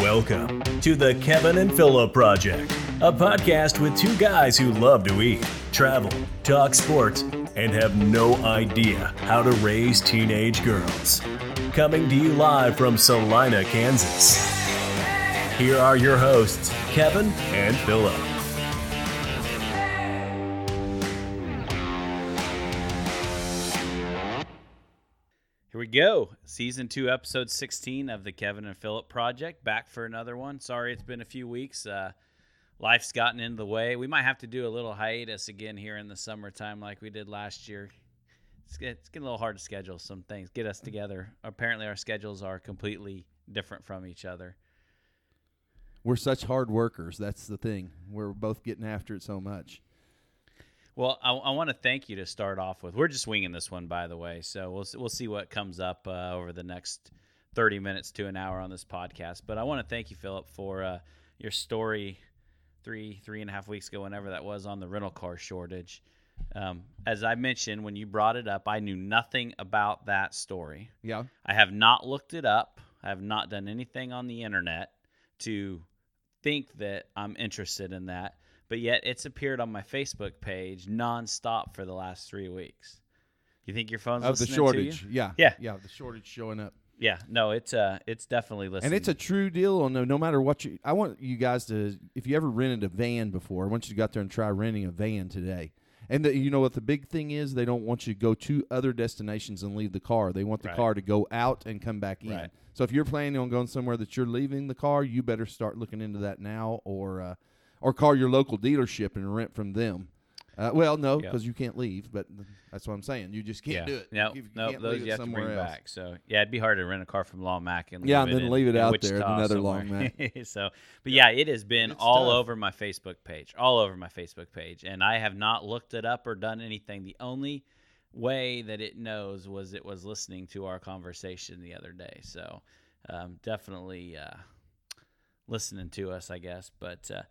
Welcome to the Kevin and Philip Project, a podcast with two guys who love to eat, travel, talk sports, and have no idea how to raise teenage girls. Coming to you live from Salina, Kansas. Here are your hosts, Kevin and Philip. Go. Season two, episode 16 of the Kevin and Philip Project. Back for another one. Sorry it's been a few weeks. Uh, life's gotten in the way. We might have to do a little hiatus again here in the summertime like we did last year. It's, it's getting a little hard to schedule some things, get us together. Apparently, our schedules are completely different from each other. We're such hard workers. That's the thing. We're both getting after it so much. Well, I, I want to thank you to start off with. We're just winging this one, by the way, so we'll we'll see what comes up uh, over the next thirty minutes to an hour on this podcast. But I want to thank you, Philip, for uh, your story three three and a half weeks ago, whenever that was, on the rental car shortage. Um, as I mentioned when you brought it up, I knew nothing about that story. Yeah. I have not looked it up. I have not done anything on the internet to think that I'm interested in that but yet it's appeared on my Facebook page nonstop for the last three weeks. You think your phone's of the shortage? Yeah. Yeah. Yeah. The shortage showing up. Yeah, no, it's uh, it's definitely listening. And it's a true deal. On no, no matter what you, I want you guys to, if you ever rented a van before, I want you to go out there and try renting a van today. And the, you know what the big thing is? They don't want you to go to other destinations and leave the car. They want the Right. car to go out and come back in. Right. So if you're planning on going somewhere that you're leaving the car, you better start looking into that now, or uh, or call your local dealership and rent from them. Uh, well, no, Yeah. because you can't leave. But that's what I'm saying. You just can't yeah. do it. No, You- you no, those you have to bring else. back. So yeah, it'd be hard to rent a car from Long Mac and Yeah, and then in- leave it out there at another somewhere. Long Mac. so, but yeah, it has been It's all tough. over my Facebook page, all over my Facebook page, and I have not looked it up or done anything. The only way that it knows was it was listening to our conversation the other day. So um, definitely uh, listening to us, I guess. But uh,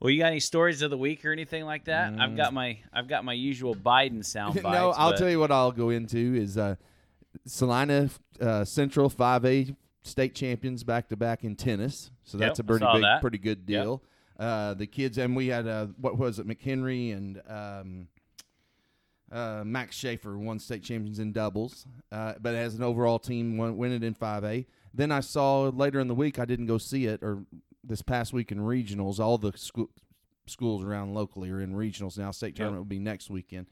well, you got any stories of the week or anything like that? I've got my I've got my usual Biden sound bites. Mm. no, I'll but- tell you what I'll go into is uh, Salina uh, Central 5A state champions back to back in tennis. So Yep, that's a I pretty big, that. pretty good Yep. deal. Uh, the kids and we had uh, what was it, McHenry and um, uh, Max Schaefer won state champions in doubles, uh, but as an overall team, won, win it in 5A. Then I saw later in the week, I didn't go see it, or this past week in regionals, all the school, schools around locally are in regionals now. State tournament will be next weekend.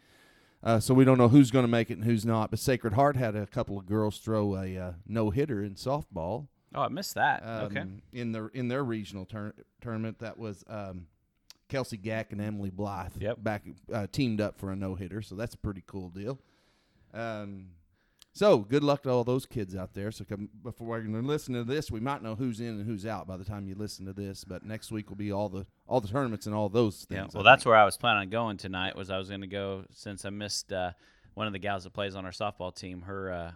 Uh, so we don't know who's going to make it and who's not. But Sacred Heart had a couple of girls throw a uh, no hitter in softball. Oh, I missed that. Um, okay. In their in their regional tour- tournament, that was um, Kelsey Gack and Emily Blythe. Yep. Back uh, teamed up for a no hitter, so that's a pretty cool deal. Um, so good luck to all those kids out there. So come, before you listen to this, we might know who's in and who's out by the time you listen to this. But next week will be all the all the tournaments and all those things. Yeah. Well, that's where I was planning on going tonight. Was I was going to go since I missed uh, one of the gals that plays on our softball team. Her, uh,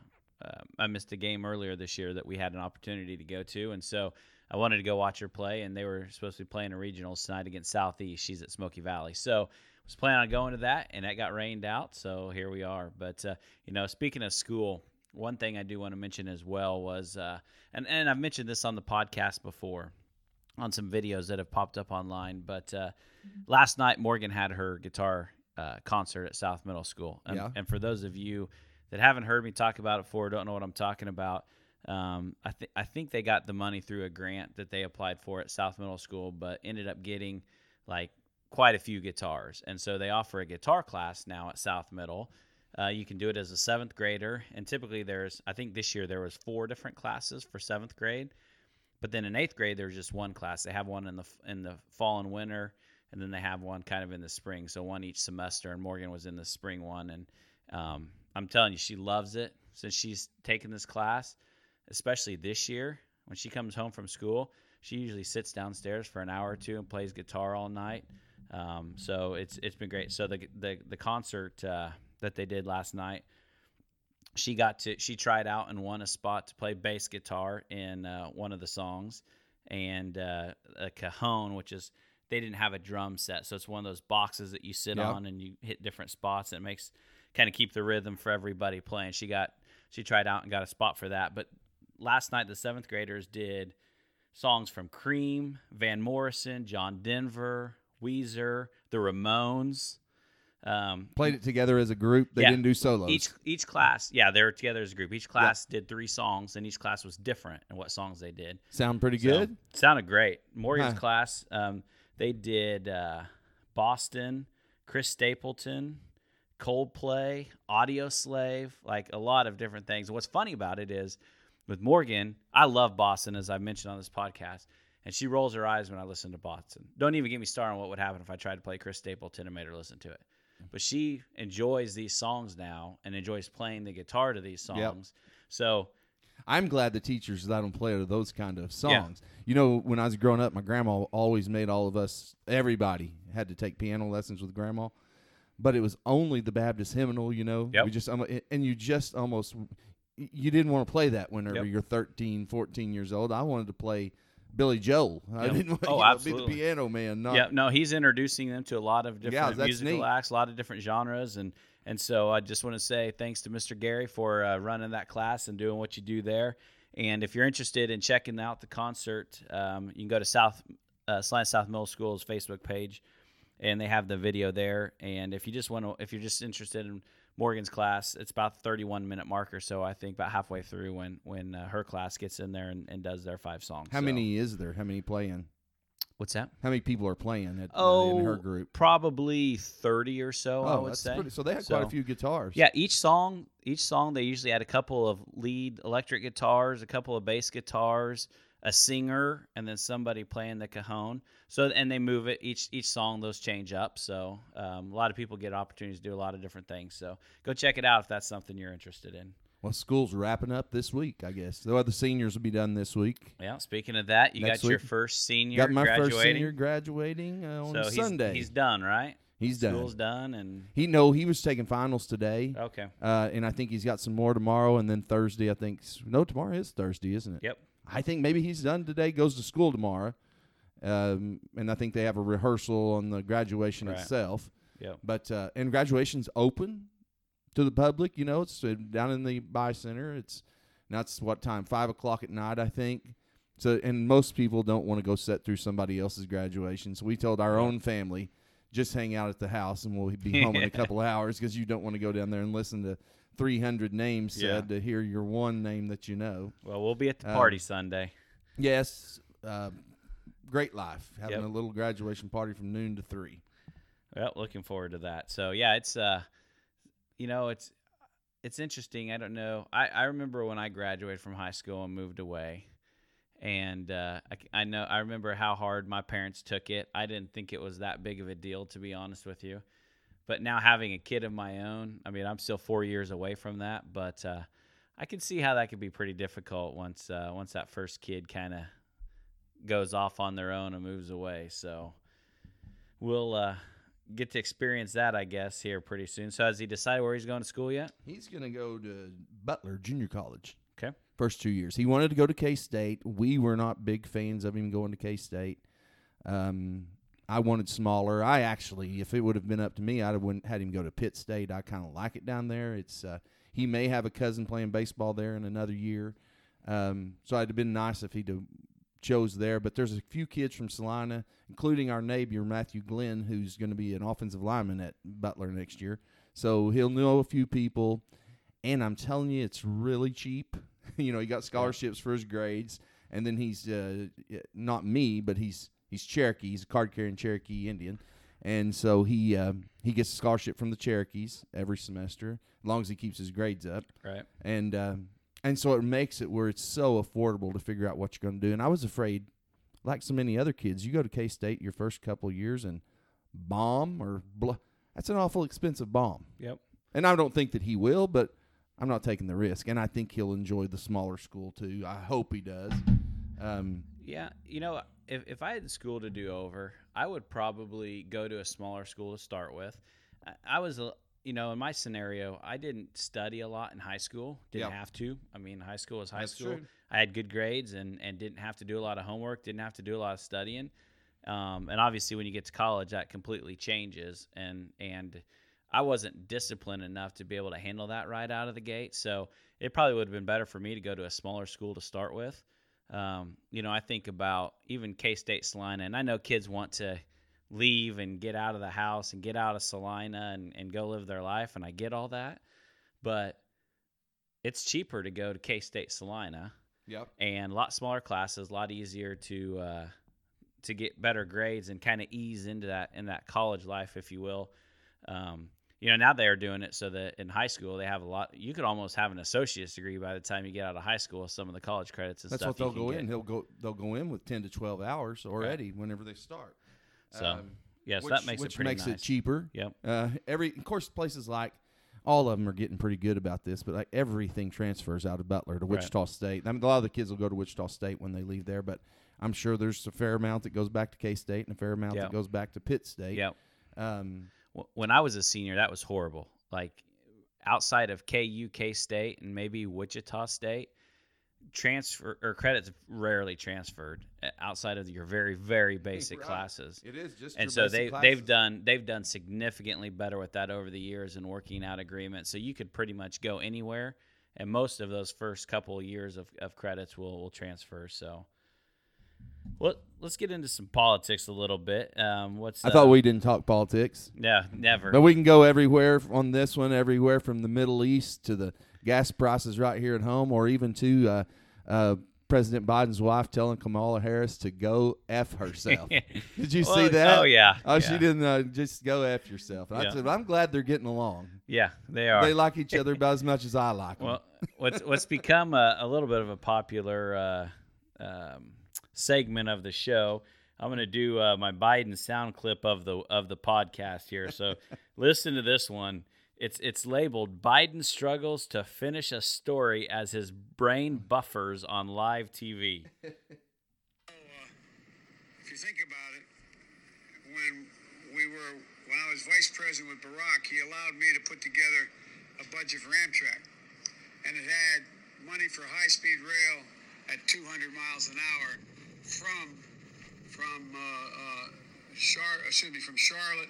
uh, I missed a game earlier this year that we had an opportunity to go to, and so I wanted to go watch her play. And they were supposed to be playing a regionals tonight against Southeast. She's at Smoky Valley, so was planning on going to that, and that got rained out. So here we are. But uh, you know, speaking of school, one thing I do want to mention as well was, uh, and and I've mentioned this on the podcast before on some videos that have popped up online. But uh, last night, Morgan had her guitar uh, concert at South Middle School. And, Yeah. and for those of you that haven't heard me talk about it before, don't know what I'm talking about, um, I, th- I think they got the money through a grant that they applied for at South Middle School, but ended up getting like quite a few guitars. And so they offer a guitar class now at South Middle. Uh, you can do it as a seventh grader, and typically there's I think this year there was four different classes for seventh grade, but then in eighth grade there's just one class. They have one in the in the fall and winter, and then they have one kind of in the spring. So one each semester. And Morgan was in the spring one, and um, I'm telling you, she loves it since she's taken this class, especially this year when she comes home from school. She usually sits downstairs for an hour or two and plays guitar all night. Um, so it's it's been great. So the the the concert uh, that they did last night, she got to she tried out and won a spot to play bass guitar in uh, one of the songs, and uh, a cajon, which is they didn't have a drum set, so it's one of those boxes that you sit Yeah. on and you hit different spots, and it makes kind of keep the rhythm for everybody playing. She got she tried out and got a spot for that, but last night the seventh graders did songs from Cream, Van Morrison, John Denver, Weezer, the Ramones. Um, Played it together as a group. They Yeah. didn't do solos. each each class, yeah, they were together as a group. Each class did three songs, and each class was different in what songs they did. Sound pretty So, good. sounded great. Morgan's Huh. class, um, they did uh, Boston, Chris Stapleton, Coldplay, Audioslave, like a lot of different things. What's funny about it is with Morgan, I love Boston, as I mentioned on this podcast, and she rolls her eyes when I listen to Boston. Don't even get me started on what would happen if I tried to play Chris Stapleton and made her listen to it. Mm-hmm. But she enjoys these songs now and enjoys playing the guitar to these Yep. songs. So I'm glad the teachers let them play those kind of songs. You know, when I was growing up, my grandma always made all of us, everybody had to take piano lessons with grandma. But it was only the Baptist hymnal, you know. Yep. We just and you just almost you didn't want to play that whenever Yep. you're 13, 14 years old. I wanted to play Billy Joel. I didn't want Oh, you know, be absolutely. the piano man. Not, yeah, no, he's introducing them to a lot of different that's musical neat. acts, a lot of different genres, and and so I just want to say thanks to Mr. Gary for uh, running that class and doing what you do there. And if you're interested in checking out the concert, um, you can go to South uh, Salina South Middle School's Facebook page, and they have the video there. And if you just want to, if you're just interested in Morgan's class, it's about 31 minute marker. So I think about halfway through when when uh, her class gets in there and, and does their five songs. How So- many is there? How many playing? What's that? How many people are playing at, uh, Oh, in her group? probably thirty or so. I Oh, would say. pretty. So they had quite a few guitars. Yeah, each song, each song, they usually add a couple of lead electric guitars, a couple of bass guitars, a singer, and then somebody playing the cajon. So, and they move it each each song. Those change up. So, um, a lot of people get opportunities to do a lot of different things. So, go check it out if that's something you're interested in. Well, school's wrapping up this week, I guess. The other seniors will be done this week. Yeah. Speaking of that, you Next got your first senior Got my graduating. first senior graduating uh, on so he's, Sunday. he's done, right? He's done. School's done, and He no, he was taking finals today, okay. uh, and I think he's got some more tomorrow, and then Thursday. I think no, tomorrow is Thursday, isn't it? Yep. I think maybe he's done today. Goes to school tomorrow, um, and I think they have a rehearsal on the graduation Right. itself. Yep. But uh, and graduation's open to the public. You know, it's uh, down in the Bicenter. It's now it's what time? Five o'clock at night, I think. So and most people don't want to go set through somebody else's graduation. So we told our own family just hang out at the house and we'll be home in a couple of hours because you don't want to go down there and listen to 300 names said Yeah. to hear your one name that you know. Well, we'll be at the Um, party Sunday. Yes, uh, great life having Yep. a little graduation party from noon to three. Well, looking forward to that. So yeah, it's uh, you know, it's it's interesting. I don't know. I I remember when I graduated from high school and moved away, and uh, I I know I remember how hard my parents took it. I didn't think it was that big of a deal, to be honest with you. But now having a kid of my own, I mean, I'm still four years away from that, but uh, I can see how that could be pretty difficult once uh, once that first kid kind of goes off on their own and moves away. So we'll uh, get to experience that, I guess, here pretty soon. So has he decided where he's going to school yet? He's going to go to Butler Junior College. Okay. First two years. He wanted to go to K State. We were not big fans of him going to K State. Um, I wanted smaller. I actually, if it would have been up to me, I'd have went, had him go to Pitt State. I kind of like it down there. It's uh, he may have a cousin playing baseball there in another year. Um, so it'd have been nice if he'd have chose there. But there's a few kids from Salina, including our neighbor Matthew Glenn, who's going to be an offensive lineman at Butler next year. So he'll know a few people, and I'm telling you, it's really cheap. you know, he got scholarships for his grades, and then he's uh, not me, but he's he's Cherokee. He's a card carrying Cherokee Indian, and so he uh, he gets a scholarship from the Cherokees every semester, as long as he keeps his grades up Right. and um, and so it makes it where it's so affordable to figure out what you're going to do. And I was afraid, like so many other kids, you go to K State your first couple of years and bomb or bl- that's an awful expensive bomb. Yep. And I don't think that he will, but I'm not taking the risk. And I think he'll enjoy the smaller school too. I hope he does. Um, Yeah, you know, if if I had school to do over, I would probably go to a smaller school to start with. I, I was, you know, in my scenario, I didn't study a lot in high school. Didn't have to. I mean, high school was high That's school. true. I had good grades and and didn't have to do a lot of homework. Didn't have to do a lot of studying. Um, and obviously, when you get to college, that completely changes. And and I wasn't disciplined enough to be able to handle that right out of the gate. So it probably would have been better for me to go to a smaller school to start with. Um, you know, I think about even K State Salina, and I know kids want to leave and get out of the house and get out of Salina and, and go live their life, and I get all that. But it's cheaper to go to K State Salina Yep. and a lot smaller classes, a lot easier to uh, to get better grades and kind of ease into that in that college life, if you will. Um, you know, now they are doing it so that in high school they have a lot. You could almost have an associate's degree by the time you get out of high school. Some of the college credits and That's stuff. what they'll go get. in. He'll go. They'll go in with ten to twelve hours already whenever they start. So, Um, yeah, so that makes which it pretty makes nice. it cheaper. Yep. Uh, every, of course, places like all of them are getting pretty good about this, but like everything transfers out of Butler to Right. Wichita State. I mean, a lot of the kids will go to Wichita State when they leave there, but I'm sure there's a fair amount that goes back to K State and a fair amount Yep. that goes back to Pitt State. Yep. Um, When I was a senior, that was horrible. Like outside of KU, K State, and maybe Wichita State, transfer or credits rarely transferred uh, outside of your very very basic Right. classes. it is just and so they classes. they've done they've done significantly better with that over the years and working out agreements. So you could pretty much go anywhere, and most of those first couple of years of, of credits will will transfer. So, well, let's get into some politics a little bit. Um, what's I uh, thought we didn't talk politics. yeah never But we can go everywhere on this one, everywhere from the Middle East to the gas prices right here at home, or even to uh, uh, President Biden's wife telling Kamala Harris to go f herself. Did you see that? Oh yeah. Oh, yeah. she didn't uh, just go f yourself. And Yeah. I said, I'm glad they're getting along. Yeah, they are. They like each other about as much as I like them. Well, what's what's become a, a little bit of a popular uh, um, segment of the show. I'm going to do uh, my Biden sound clip of the of the podcast here. So listen to this one. It's it's labeled Biden struggles to finish a story as his brain buffers on live TV. if you think about it, when we were when I was vice president with Barack, he allowed me to put together a budget for Amtrak, and it had money for high-speed rail at 200 miles an hour from from uh, uh, Char- excuse me from Charlotte,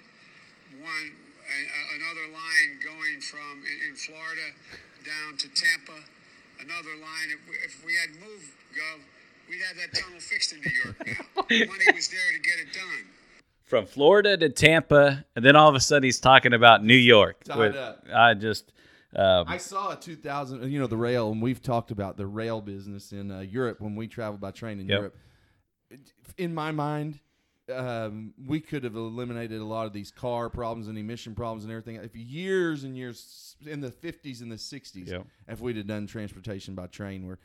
one a- another line going from in, in Florida down to Tampa, another line. If we, if we had moved, Gov, we'd have that tunnel fixed in New York now. Money was there to get it done. From Florida to Tampa, and then all of a sudden he's talking about New York. With- I just um, I saw a 2000, you know, the rail, and we've talked about the rail business in uh, Europe when we travel by train in Yep. Europe. In my mind, um, we could have eliminated a lot of these car problems and emission problems and everything if years and years in the 50s and the 60s Yep. if we'd have done transportation by train. Where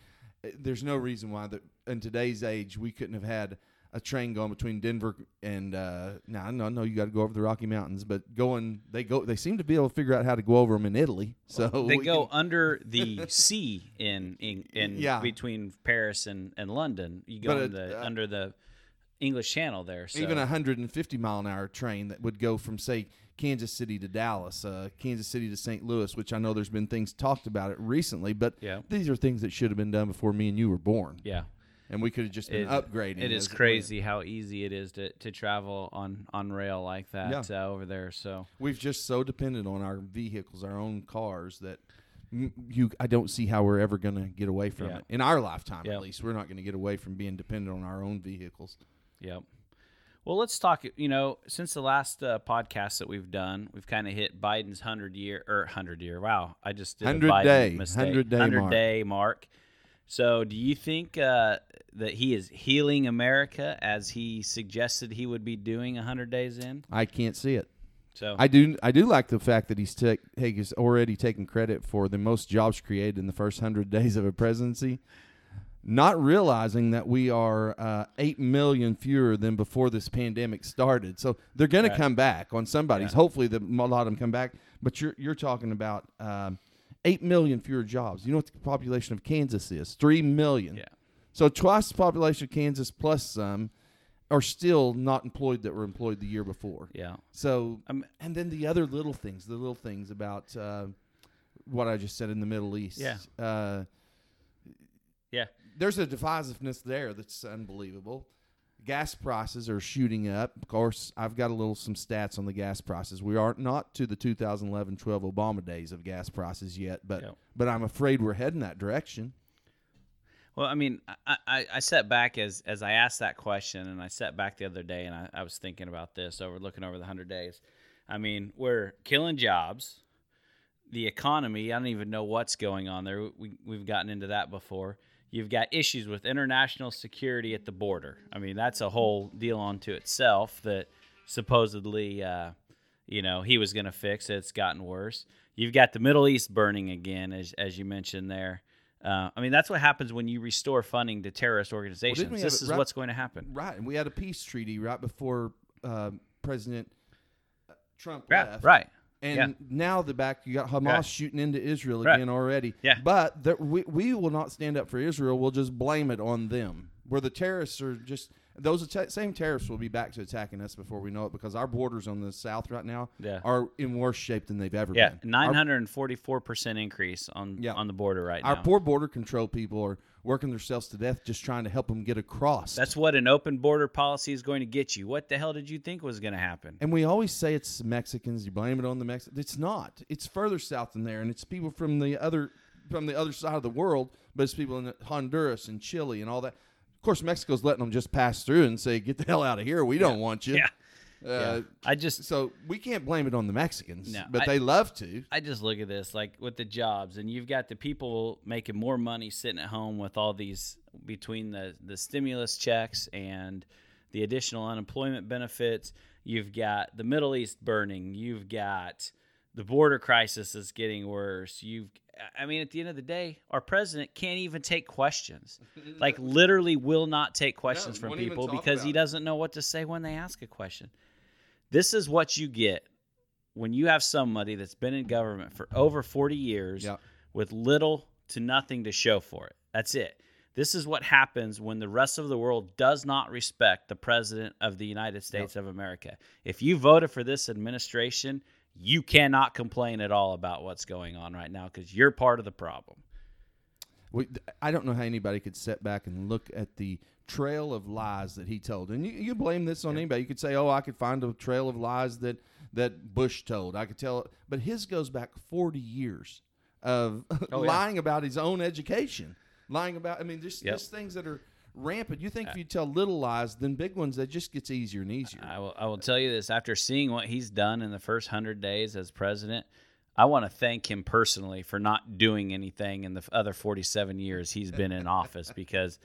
uh, there's no reason why that in today's age we couldn't have had a train going between Denver and uh, now I know, I know you got to go over the Rocky Mountains, but going they go they seem to be able to figure out how to go over them in Italy. So they go can- under the sea in in, in Yeah. between Paris and, and London. You go it, the, uh, under the English Channel there. So. even a 150 mile an hour train that would go from say Kansas City to Dallas, uh, Kansas City to St. Louis, which I know there's been things talked about it recently, but Yeah. these are things that should have been done before me and you were born, yeah, and we could have just been It- upgrading. It is crazy how easy it is to, to travel on, on rail like that Yeah. uh, over there. So We've just so dependent on our vehicles, our own cars that. You, I don't see how we're ever going to get away from Yeah. it in our lifetime. Yeah. At least we're not going to get away from being dependent on our own vehicles. Yep. Well, let's talk. You know, since the last uh, podcast that we've done, we've kind of hit Biden's hundred year or hundred year. Wow, I just did a 100 Biden day, mistake. 100 day 100 mark. day mark. So, do you think uh, that he is healing America as he suggested he would be doing hundred days in? I can't see it. So, I do. I do like the fact that he's take, hey, he's already taken credit for the most jobs created in the first hundred days of a presidency, not realizing that we are uh, eight million fewer than before this pandemic started. So they're going Right. to come back on somebody's. Yeah. Hopefully, the, a lot of them come back. But you're you're talking about um, eight million fewer jobs. You know what the population of Kansas is? Three million. yeah, So twice the population of Kansas plus some are still not employed that were employed the year before. yeah, So, Um, and then the other little things, the little things about uh, what I just said in the Middle East. Yeah. Uh, yeah, there's a divisiveness there that's unbelievable. Gas prices are shooting up. Of course, I've got a little some stats on the gas prices. We are not to the 2011-12 Obama days of gas prices yet, but Yep. but I'm afraid we're heading that direction. Well, I mean, I, I, I sat back as as I asked that question, and I sat back the other day, and I, I was thinking about this over looking over the hundred days. I mean, we're killing jobs, the economy. I don't even know what's going on there. We we've gotten into that before. You've got issues with international security at the border. I mean, that's a whole deal unto itself that supposedly, uh, you know, he was going to fix. It's gotten worse. You've got the Middle East burning again, as as you mentioned there. Uh, I mean, that's what happens when you restore funding to terrorist organizations. we have this is right- what's going to happen. Right, and we had a peace treaty right before uh, President Trump Yeah, left. right. And Yeah. now the back you got Hamas Right. shooting into Israel Right. again already. Yeah. But that we we will not stand up for Israel. We'll just blame it on them. Where the terrorists are just those atta- same terrorists will be back to attacking us before we know it because our borders on the south right now Yeah. are in worse shape than they've ever Yeah, been. nine Our- hundred and forty-four percent increase on Yeah. on the border right now. Our now. poor border control people are working themselves to death just trying to help them get across. That's what an open border policy is going to get you. What the hell did you think was going to happen? And we always say it's Mexicans. You blame it on the Mexicans. It's not. It's further south than there, and it's people from the other from the other side of the world. But it's people in Honduras and Chile and all that. Of course, Mexico's letting them just pass through and say, "Get the hell out of here. We don't want you." Yeah. Uh, yeah. I just So we can't blame it on the Mexicans, No, but I- they love to. I just look at this like with the jobs, and you've got the people making more money sitting at home with all these between the the stimulus checks and the additional unemployment benefits. You've got the Middle East burning. You've got the border crisis is getting worse. You've I mean, at the end of the day, our president can't even take questions. Like, literally, will not take questions from people because he doesn't know what to say when they ask a question. This is what you get when you have somebody that's been in government for over 40 years Yeah. with little to nothing to show for it. That's it. This is what happens when the rest of the world does not respect the president of the United States of America. If you voted for this administration, you cannot complain at all about what's going on right now because you're part of the problem. We, I don't know how anybody could sit back and look at the trail of lies that he told. And you, you blame this on anybody. You could say, "Oh, I could find a trail of lies that that Bush told." I could tell, but his goes back 40 years of Oh, yeah. lying about his own education, lying about. I mean, just Yep. just things that are rampant. You think if you tell little lies, then big ones, that just gets easier and easier. I will, I will tell you this after seeing what he's done in the first 100 days as president, I want to thank him personally for not doing anything in the other 47 years he's been in office because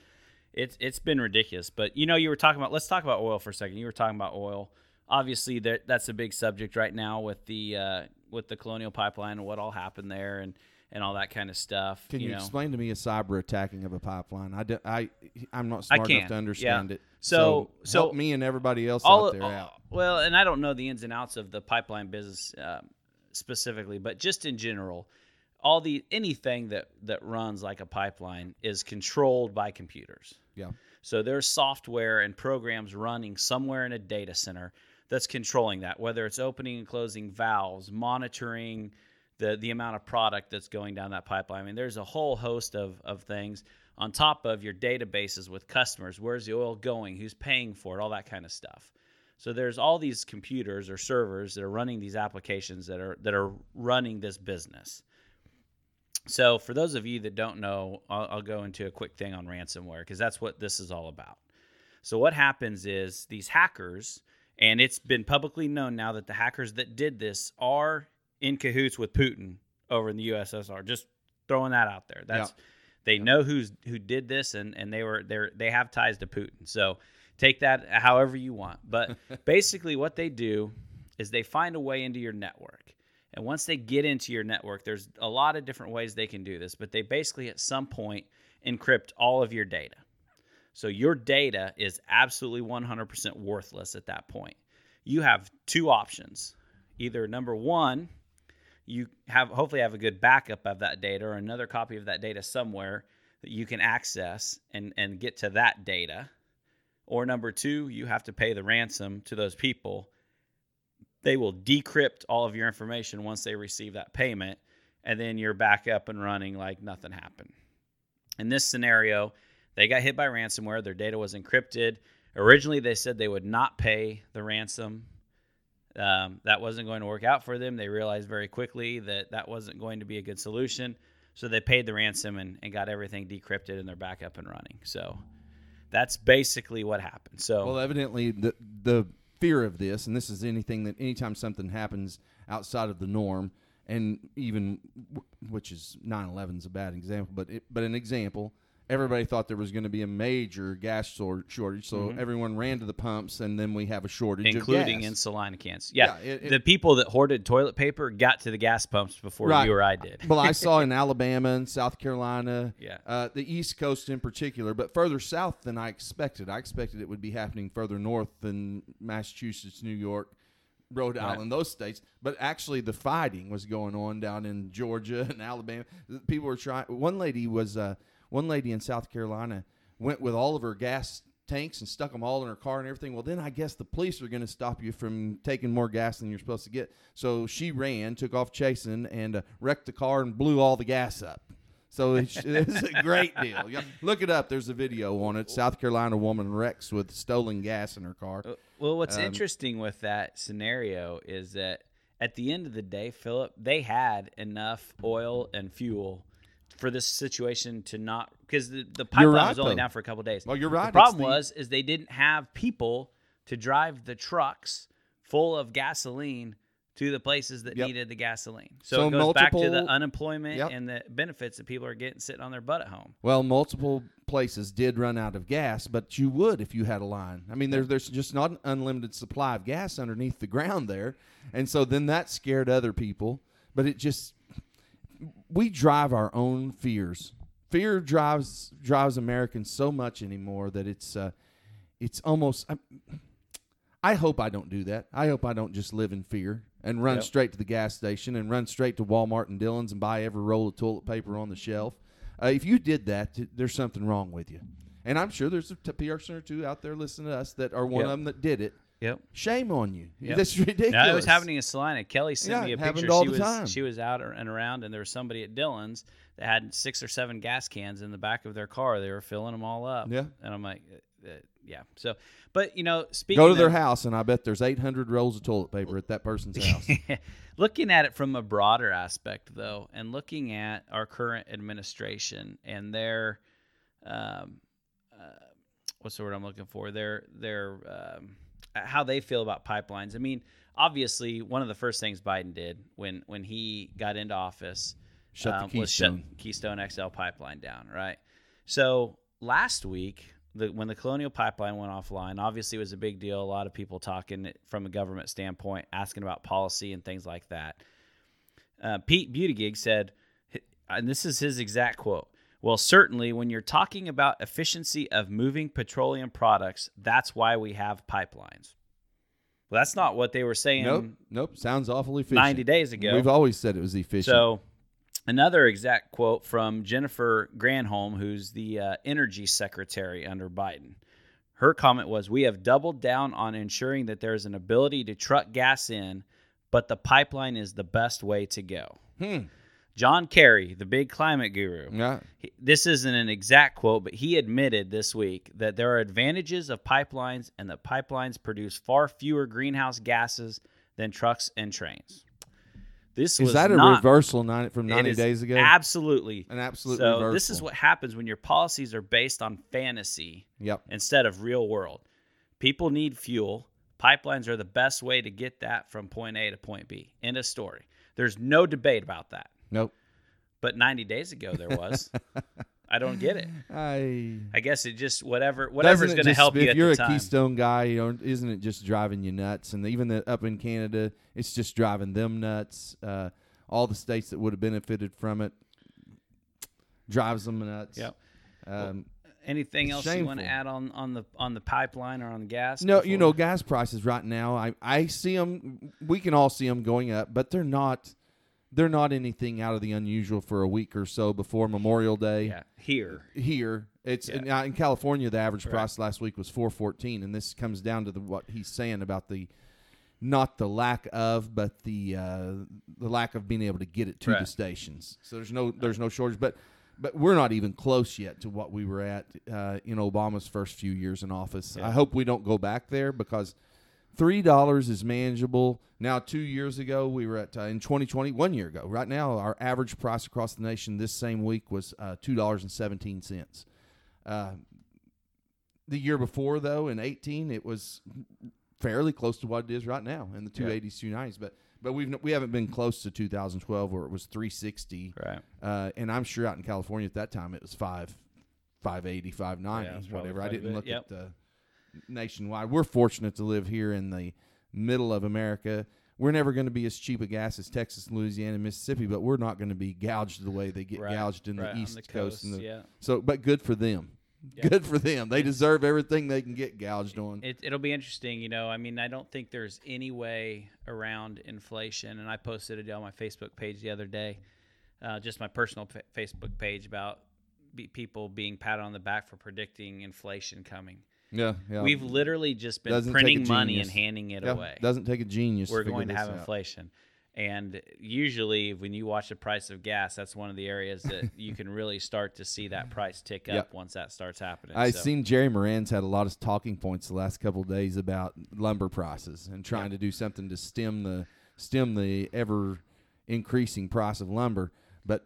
it's it's been ridiculous. But you know, you were talking about let's talk about oil for a second. You were talking about oil. Obviously, that that's a big subject right now with the uh, with the Colonial Pipeline and what all happened there and and all that kind of stuff. Can you, know. explain to me a cyber attacking of a pipeline? I, do, I I'm not smart enough to understand yeah. it. So- so help me and everybody else all out there all- out. Well, and I don't know the ins and outs of the pipeline business uh, specifically, but just in general, all the anything that that runs like a pipeline is controlled by computers. Yeah. So there's software and programs running somewhere in a data center that's controlling that, whether it's opening and closing valves, monitoring the the amount of product that's going down that pipeline. I mean, there's a whole host of of things on top of your databases with customers. Where's the oil going? Who's paying for it? All that kind of stuff. So there's all these computers or servers that are running these applications that are that are running this business. So for those of you that don't know, I'll, I'll go into a quick thing on ransomware because that's what this is all about. So what happens is these hackers, and it's been publicly known now that the hackers that did this are in cahoots with Putin over in the USSR. Just throwing that out there. That's they know who's who did this, and and they were they they have ties to Putin. So take that however you want. But basically, what they do is they find a way into your network. And once they get into your network, there's a lot of different ways they can do this, but they basically at some point encrypt all of your data. So your data is absolutely 100% worthless at that point. You have two options. Either number 1, you have hopefully have a good backup of that data or another copy of that data somewhere that you can access and and get to that data. Or number 2, you have to pay the ransom to those people they will decrypt all of your information once they receive that payment and then you're back up and running like nothing happened in this scenario they got hit by ransomware their data was encrypted Originally, they said they would not pay the ransom. Um, that wasn't going to work out for them. They realized very quickly that that wasn't going to be a good solution. So they paid the ransom and, and got everything decrypted and they're back up and running. So that's basically what happened. So Well, evidently the the fear of this, and this is anything that anytime something happens outside of the norm, and even which is 9/11 is a bad example, but it, but an example. Everybody thought there was going to be a major gas shor- shortage, so everyone ran to the pumps, and then we have a shortage, Mm-hmm. including of gas. in Salina, Kansas. Yeah, Yeah, it- it- the people that hoarded toilet paper got to the gas pumps before Right. you or I did. well, I saw in Alabama and South Carolina, Yeah. uh, the East Coast in particular, but further south than I expected. I expected it would be happening further north than Massachusetts, New York, Rhode Island, those states. But actually, the fighting was going on down in Georgia and Alabama. People were trying. One lady was uh, one lady in South Carolina went with all of her gas tanks and stuck them all in her car and everything. Well, then I guess the police are going to stop you from taking more gas than you're supposed to get. So she ran, took off chasing, and uh, wrecked the car and blew all the gas up. So it's, it's a great deal. Yeah, Look it up. There's a video on it. South Carolina woman wrecks with stolen gas in her car. Well, what's Um, interesting with that scenario is that at the end of the day, Philip, they had enough oil and fuel for this situation to not because the, the pipeline right, was only though. down for a couple days. Well, you're right. The problem the- was is they didn't have people to drive the trucks full of gasoline to the places that Yep. needed the gasoline. So, So it goes back to the unemployment Yep. and the benefits that people are getting sitting on their butt at home. Well, multiple places did run out of gas, but you would if you had a line. I mean, there's there's just not an unlimited supply of gas underneath the ground there, and so then that scared other people. But it just we drive our own fears. Fear drives drives Americans so much anymore that it's uh, it's almost. I, I hope I don't do that. I hope I don't just live in fear and run Yep. straight to the gas station and run straight to Walmart and Dillon's and buy every roll of toilet paper on the shelf. Uh, if you did that, th- there's something wrong with you. And I'm sure there's a t- PR center or two out there listening to us that are one Yep. of them that did it. Yep. Shame on you. Yep. That's ridiculous. No, it was happening in Salina. Kelly sent Yeah, me a picture. all she the was time. she was out and around, and there was somebody at Dillon's that had six or seven gas cans in the back of their car. They were filling them all up. Yeah. and I'm like, uh, uh, yeah. So, but you know, speaking Go to their of- house, and I bet there's 800 rolls of toilet paper at that person's house. looking at it from a broader aspect, though, and looking at our current administration and their, um, uh, what's the word I'm looking for? Their their um, how they feel about pipelines. I mean, obviously, one of the first things Biden did when when he got into office Shut the was shut Keystone. Keystone XL pipeline down, right? So last week, the, when the Colonial Pipeline went offline, obviously it was a big deal. A lot of people talking from a government standpoint, asking about policy and things like that. Uh, Pete Buttigieg said, and this is his exact quote. Well, certainly, when you're talking about efficiency of moving petroleum products, that's why we have pipelines. Well, that's not what they were saying Nope, nope. Sounds awfully efficient. 90 days ago. We've always said it was efficient. So, another exact quote from Jennifer Granholm, who's the uh, energy secretary under Biden. Her comment was We have doubled down on ensuring that there is an ability to truck gas in, but the pipeline is the best way to go. Hmm. John Kerry, the big climate guru, yeah, he- this isn't an exact quote, but he admitted this week that there are advantages of pipelines and that pipelines produce far fewer greenhouse gases than trucks and trains. This is was that a not, reversal 90, from 90 is days ago? Absolutely. An absolute so reversal. this is what happens when your policies are based on fantasy Yep. instead of real world. People need fuel. Pipelines are the best way to get that from point A to point B. End of story. There's no debate about that. Nope. But 90 days ago there was. I don't get it. I I guess it just whatever whatever's going to help you If you're a time. Keystone guy, you know, isn't it just driving you nuts? And even the, up in Canada, it's just driving them nuts. Uh, all the states that would have benefited from it drives them nuts. Yep. Um, Anything It's else you want to add on on the on the pipeline or on the gas? no, you know, gas prices right now. I I see them. We can all see them going up, but they're not. They're not anything out of the unusual for a week or so before Memorial Day. yeah, here. here it's Yeah. now in California the average price last week was 414 and this comes down to the what he's saying about the not the lack of but the uh, the lack of being able to get it to the stations so there's no there's no shortage but but we're not even close yet to what we were at uh, in Obama's first few years in office. Yeah. I hope we don't go back there because three dollars is manageable. Now, two years ago, we were at uh, in 2020, one year ago. Right now, our average price across the nation this same week was uh, two dollars and seventeen cents. Uh, the year before, though, in 18, it was fairly close to what it is right now in the Yeah. 280s, 290s. But but we've we haven't been close to 2012 where it was 360. Right. Uh, and I'm sure out in California at that time it was five, 580, Yeah, 590, it's probably whatever. I didn't look Yep. at the nationwide. We're fortunate to live here in the middle of America. We're never going to be as cheap a gas as Texas, Louisiana, and Mississippi, but we're not going to be gouged the way they get Right, gouged in right, the East the Coast. And the, yeah. So, but good for them. Yeah. Good for them. They deserve everything they can get gouged on. It, it'll be interesting, you know. I mean, I don't think there's any way around inflation. And I posted it on my Facebook page the other day, uh, just my personal fa- Facebook page about be, people being patted on the back for predicting inflation coming. Yeah, yeah. We've literally just been Doesn't printing money and handing it Yeah, away. Doesn't take a genius. We're to going to have out. inflation. And usually, when you watch the price of gas, that's one of the areas that you can really start to see that price tick up Yep. once that starts happening. I So- seen Jerry Moran's had a lot of talking points the last couple of days about lumber prices and trying to do something to stem the stem the ever increasing price of lumber. But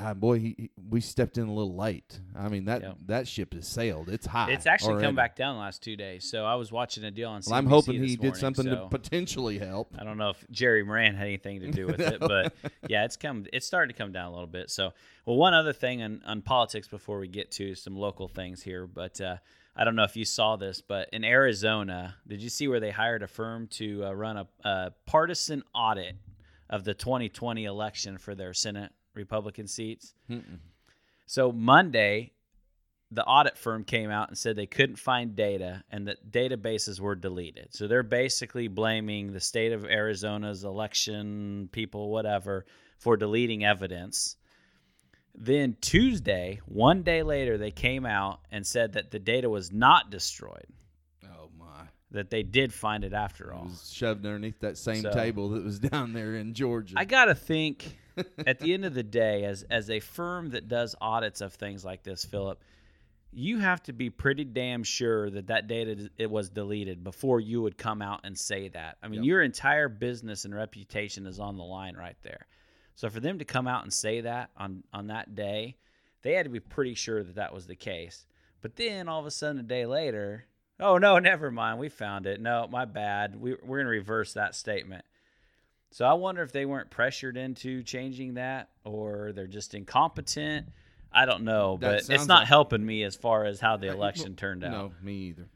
ah, boy, he, he- we stepped in a little late. I mean that Yep. that ship has sailed. It's high. It's actually already. come back down the last two days. So I was watching a deal on Well, I'm hoping he did something so to potentially help. I don't know if Jerry Moran had anything to do with it, but yeah, it's come. It's started to come down a little bit. So, well, one other thing on, on politics before we get to some local things here, but uh, I don't know if you saw this, but in Arizona, did you see where they hired a firm to uh, run a, a partisan audit of the 2020 election for their Senate Republican seats? So Monday, the audit firm came out and said they couldn't find data and that databases were deleted. So they're basically blaming the state of Arizona's election people, whatever, for deleting evidence. Then Tuesday, one day later, they came out and said that the data was not destroyed, Oh my! that they did find it after all. It was shoved underneath that same So- table that was down there in Georgia. I gotta think at the end of the day, as as a firm that does audits of things like this, Philip, you have to be pretty damn sure that that data it was deleted before you would come out and say that. I mean, Yep. your entire business and reputation is on the line right there. So for them to come out and say that on on that day, they had to be pretty sure that that was the case. But then all of a sudden, a day later, oh no, never mind, we found it. No, my bad. We, we're gonna reverse that statement. So I wonder if they weren't pressured into changing that, or they're just incompetent. I don't know, That but it's sounds not like- helping me as far as how the election turned out. No, me either.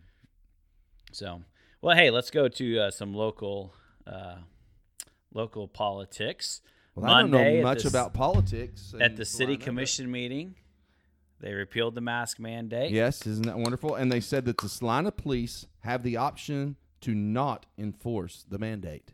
So, well, hey, let's go to uh, some local uh, local politics. Well, I don't know much the s- about politics At the city commission meeting, they repealed the mask mandate. Yes, isn't that wonderful? And they said that the Salina police have the option to not enforce the mandate.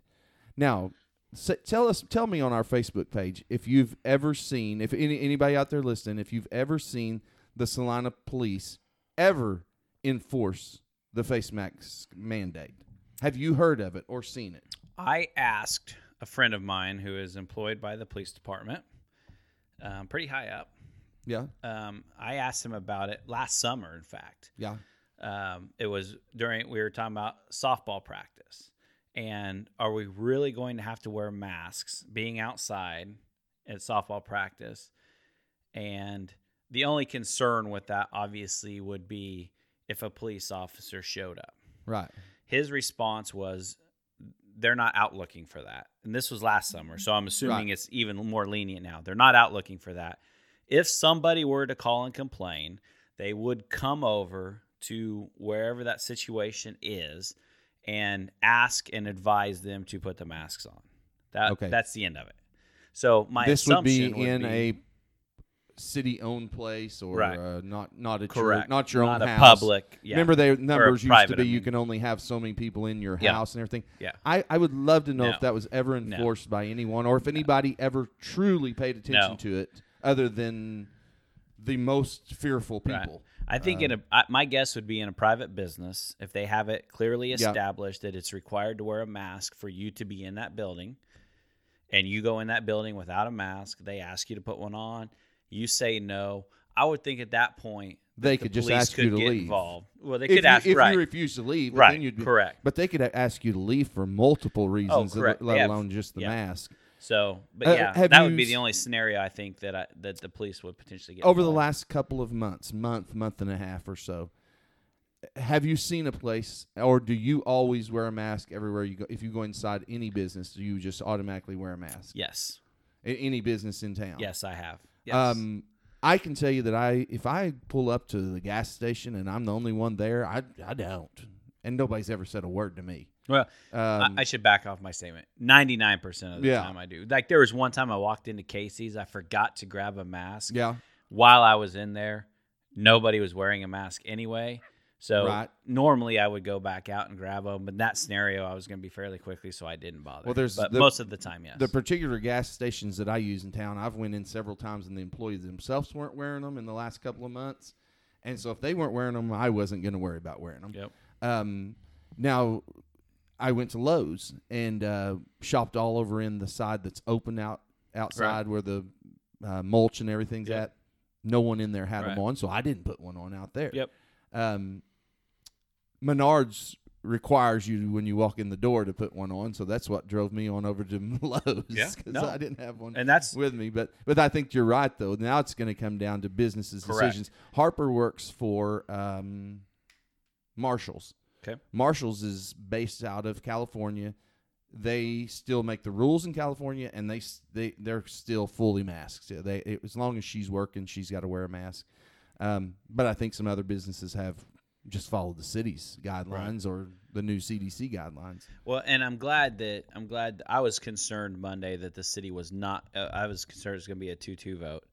Now, s tell us, tell me on our Facebook page if you've ever seen, if any, anybody out there listening, if you've ever seen the Salina police ever enforce the face mask mandate. Have you heard of it or seen it? I asked a friend of mine who is employed by the police department, um, pretty high up. Yeah, Um, I asked him about it last summer. In fact, yeah. um, it was during we were talking about softball practice and are we really going to have to wear masks being outside at softball practice? And the only concern with that obviously would be if a police officer showed up. Right. his response was they're not out looking for that. And this was last summer so i'm assuming Right. it's even more lenient now. They're not out looking for that. If somebody were to call and complain they would come over to wherever that situation is and ask and advise them to put the masks on that Okay. that's the end of it so my this would be would in be- a city-owned place or Right. uh, not not at correct your not your own not a house. public yeah. Remember, the numbers used to be you can only have so many people in your Yeah. house and everything. Yeah. I, I would love to know No. if that was ever No. enforced by anyone or if anybody ever truly paid attention No. to it other than the most fearful Right. I think in um, a I, my guess would be in a private business if they have it clearly Yeah. established that it's required to wear a mask for you to be in that building, and you go in that building without a mask, they ask you to put one on, you say no. I would think at that point They the could just ask could you to leave. involved. Well, they If could you, ask if right. you refuse to leave, Right, then you'd be, correct. But they could ask you to leave for multiple oh, reasons, let- correct. let Yeah, alone just the yeah. mask. So, but Uh, yeah, have that would be the only scenario I think that I, that the police would potentially get Over the last couple of months, month, month and a half or so, have you seen a place, or do you always wear a mask everywhere you go? If you go inside any business, do you just automatically wear a mask? Yes, A- Any business in town? yes, I have. Yes. Um, I can tell you that I, if I pull up to the gas station and I'm the only one there, I, I don't, and nobody's ever said a word to me. Well, Um, I, I should back off my statement. Ninety nine percent of the Yeah. time I do. Like there was one time I walked into Casey's, I forgot to grab a mask. yeah, While I was in there, nobody was wearing a mask anyway. So Right. normally I would go back out and grab them, but in that scenario I was going to be fairly quickly, so I didn't bother. Well, there's but the- most of the time, yes. the particular gas stations that I use in town, I've went in several times, and the employees themselves weren't wearing them in the last couple of months, and so if they weren't wearing them, I wasn't going to worry about wearing them. yep. Um, now, I went to Lowe's and uh, shopped all over in the side that's open out outside where the uh, mulch and everything's Yep. at. No one in there had them on, so I didn't put one on out there. Yep. Um, Menards requires you when you walk in the door to put one on, so that's what drove me on over to Lowe's Yeah, because no. I didn't have one And that's with me. But but I think you're right though. Now it's going to come down to businesses' Correct. decisions. Harper works for um, Marshalls. Okay. Marshalls is based out of California. They still make the rules in California, and they they they're still fully masked. Yeah, They it, as long as she's working, she's got to wear a mask. Um, but I think some other businesses have just followed the city's guidelines or the new CDC guidelines. Well, and I'm glad that I'm glad I was concerned Monday that the city was not. Uh, I was concerned it was going to be a two-two vote.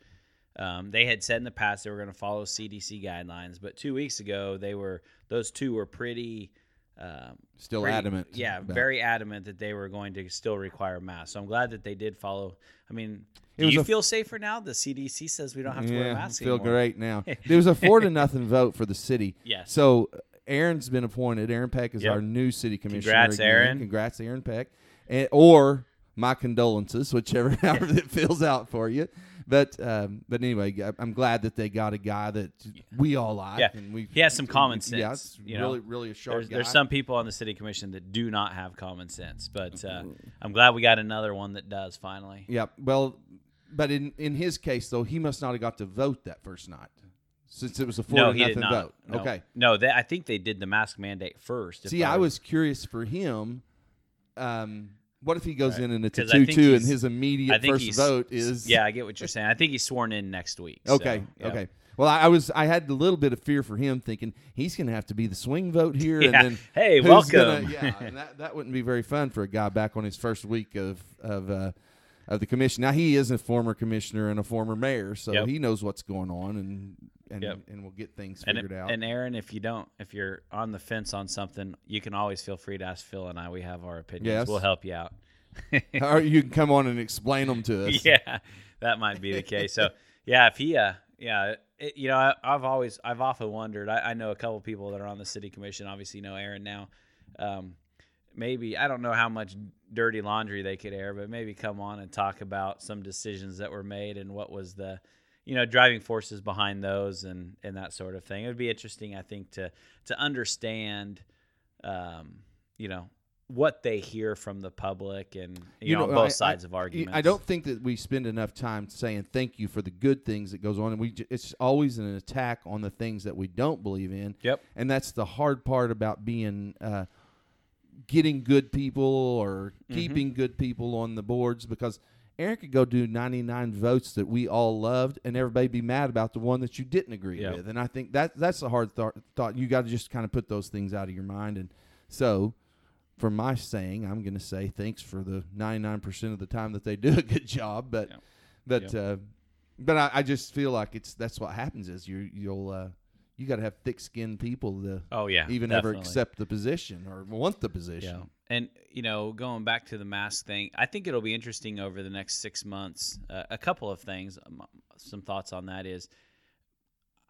Um, they had said in the past they were going to follow CDC guidelines, but two weeks ago they were those two were pretty. Um, Still pretty- adamant. Yeah, about- very adamant that they were going to still require masks. So I'm glad that they did follow. I mean, do you a- feel safer now? The CDC says we don't have to wear yeah, masks feel anymore. great now. there was a four to nothing vote for the city. Yes. So Aaron's been appointed. Aaron Peck is Yep. our new city commissioner. Congrats, again. Aaron. Congrats, Aaron Peck. And, or my condolences, whichever however it fills out for you. But um, but anyway, I- I'm glad that they got a guy that we all like. Yeah. and we He has some common Yeah, sense, it's you know. really really a sharp There's, guy. there's some people on the city commission that do not have common sense, but uh, I'm glad we got another one that does finally. Yeah. Well, but in in his case though, he must not have got to vote that first night, since it was a four no, nothing vote. No. Okay. No, they, I think they did the mask mandate first. See, I was curious for him. Um, what if he goes Right. in and it's a 'Cause I think two-two, and his immediate first vote is Yeah, I get what you're saying. I think he's sworn in next week. so, Okay, yeah. okay. Well, I, I was I had a little bit of fear for him, thinking he's going to have to be the swing vote here, Yeah. and then Hey, welcome. Gonna, yeah, and that, that wouldn't be very fun for a guy back on his first week of of uh, of the commission. Now he is a former commissioner and a former mayor, so Yep. he knows what's going on, and and Yep. and we'll get things And, figured out. and Aaron, if you don't, if you're on the fence on something, you can always feel free to ask Phil and I. We have our opinions. Yes. We'll help you out. or you can come on and explain them to us. yeah, that might be the case. So yeah, if he, uh, yeah, it, you know, I, I've always, I've often wondered. I, I know a couple people that are on the city commission. Obviously, know Aaron now. Um, maybe I don't know how much dirty laundry they could air, but maybe come on and talk about some decisions that were made and what was the, you know, driving forces behind those and and that sort of thing. It would be interesting, I think, to to understand, um, you know. What they hear from the public and you, know, on both I- sides I- of arguments. I don't think that we spend enough time saying thank you for the good things that goes on, and we it's always an attack on the things that we don't believe in. Yep. and that's the hard part about being uh, getting good people or Mm-hmm. keeping good people on the boards because Aaron could go do 99 votes that we all loved and everybody be mad about the one that you didn't agree with. And I think that that's a hard thought. thought. You got to just kind of put those things out of your mind. And so, for my saying, I'm going to say thanks for the 99% of the time that they do a good job. But, but, uh, but I, I just feel like it's that's what happens is you you'll uh, you got to have thick skinned people to Oh yeah, even ever accept the position or want the position. And you know, going back to the mask thing, I think it'll be interesting over the next six months. Uh, a couple of things, um, some thoughts on that is,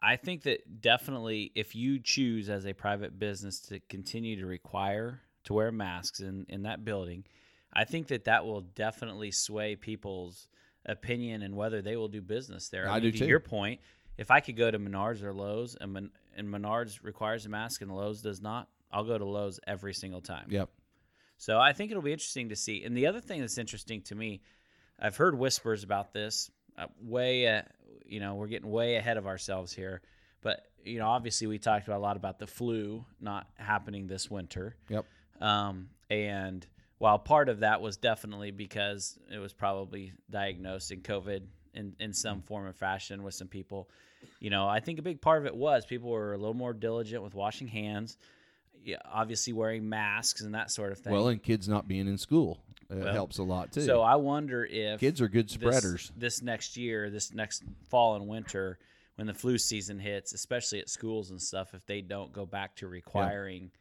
I think that definitely if you choose as a private business to continue to require to wear masks in in that building, I think that that will definitely sway people's opinion and whether they will do business there. I mean, do to too. your point, if I could go to Menards or Lowe's and, Men- and Menards requires a mask and Lowe's does not, I'll go to Lowe's every single time. Yep. So I think it'll be interesting to see. And the other thing that's interesting to me, I've heard whispers about this. Uh, way, uh, you know, we're getting way ahead of ourselves here. But you know, obviously, we talked a lot about the flu not happening this winter. Yep. Um, and while part of that was definitely because it was probably diagnosed in COVID in, in some form or fashion with some people, you know, I think a big part of it was people were a little more diligent with washing hands, obviously wearing masks and that sort of thing. Well, and kids not being in school uh, Well, helps a lot too. so I wonder if kids are good spreaders. This, next year, this next fall and winter, when the flu season hits, especially at schools and stuff, if they don't go back to requiring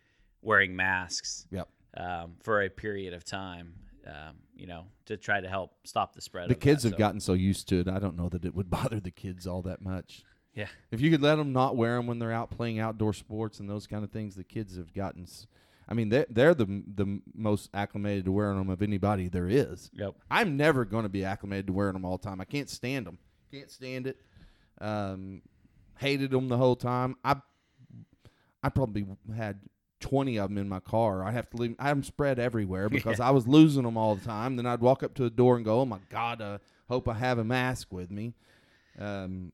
wearing masks Yep. um, for a period of time, um, you know, to try to help stop the spread. The kids that. have So, gotten so used to it. I don't know that it would bother the kids all that much. Yeah, If you could let them not wear them when they're out playing outdoor sports and those kind of things, the kids have gotten. s- I mean, they're, they're the the most acclimated to wearing them of anybody there is. yep, I'm never going to be acclimated to wearing them all the time. I can't stand them. Can't stand it. Um, hated them the whole time. I I probably had 20 of them in my car. I have to leave. I have them spread everywhere because I was losing them all the time. Then I'd walk up to the door and go, "Oh my God, I hope I have a mask with me." Um,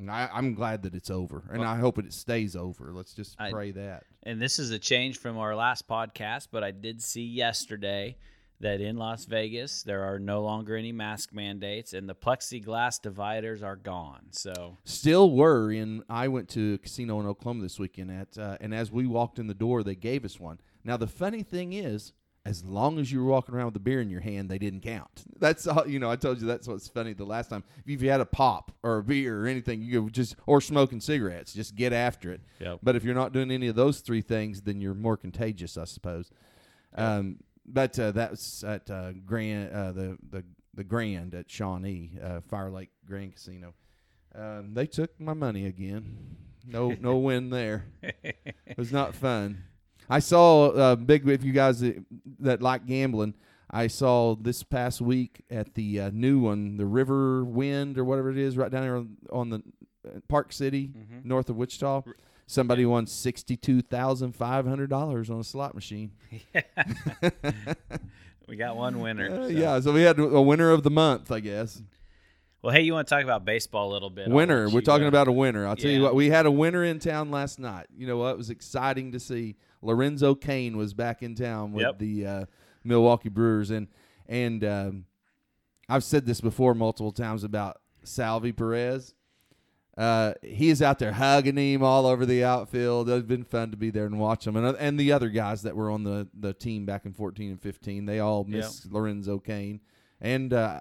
and I, I'm glad that it's over, and I hope it stays over. Let's just I- pray that. and this is a change from our last podcast, but I did see yesterday that in Las Vegas there are no longer any mask mandates, and the plexiglass dividers are gone. So still were in i went to a casino in oklahoma this weekend at uh, and as we walked in the door they gave us one now the funny thing is as long as you were walking around with a beer in your hand they didn't count that's all you know i told you that's what's funny the last time if you had a pop or a beer or anything you could just or smoking cigarettes just get after it Yep. but if you're not doing any of those three things then you're more contagious i suppose um, but uh, that's at uh, grand uh, the the the grand at shawnee uh, fire lake grand casino um, they took my money again. No, no win there. It was not fun. I saw uh, big. If you guys that, that like gambling, I saw this past week at the uh, new one, the River Wind or whatever it is, right down there on, on the uh, Park City, north of Wichita. Somebody won sixty-two thousand five hundred dollars on a slot machine. we got one winner. Uh, so. Yeah, so we had a winner of the month, I guess. Well, hey, you want to talk about baseball a little bit? Winner. We're talking uh, about a winner. I'll tell you what. We had a winner in town last night. You know what? It was exciting to see. Lorenzo Cain was back in town with Yep. the uh, Milwaukee Brewers, and and um, I've said this before multiple times about Salvy Perez. Uh, he is out there hugging him all over the outfield. It's been fun to be there and watch him, and uh, and the other guys that were on the the team back in fourteen and fifteen. They all miss Lorenzo Cain, and uh,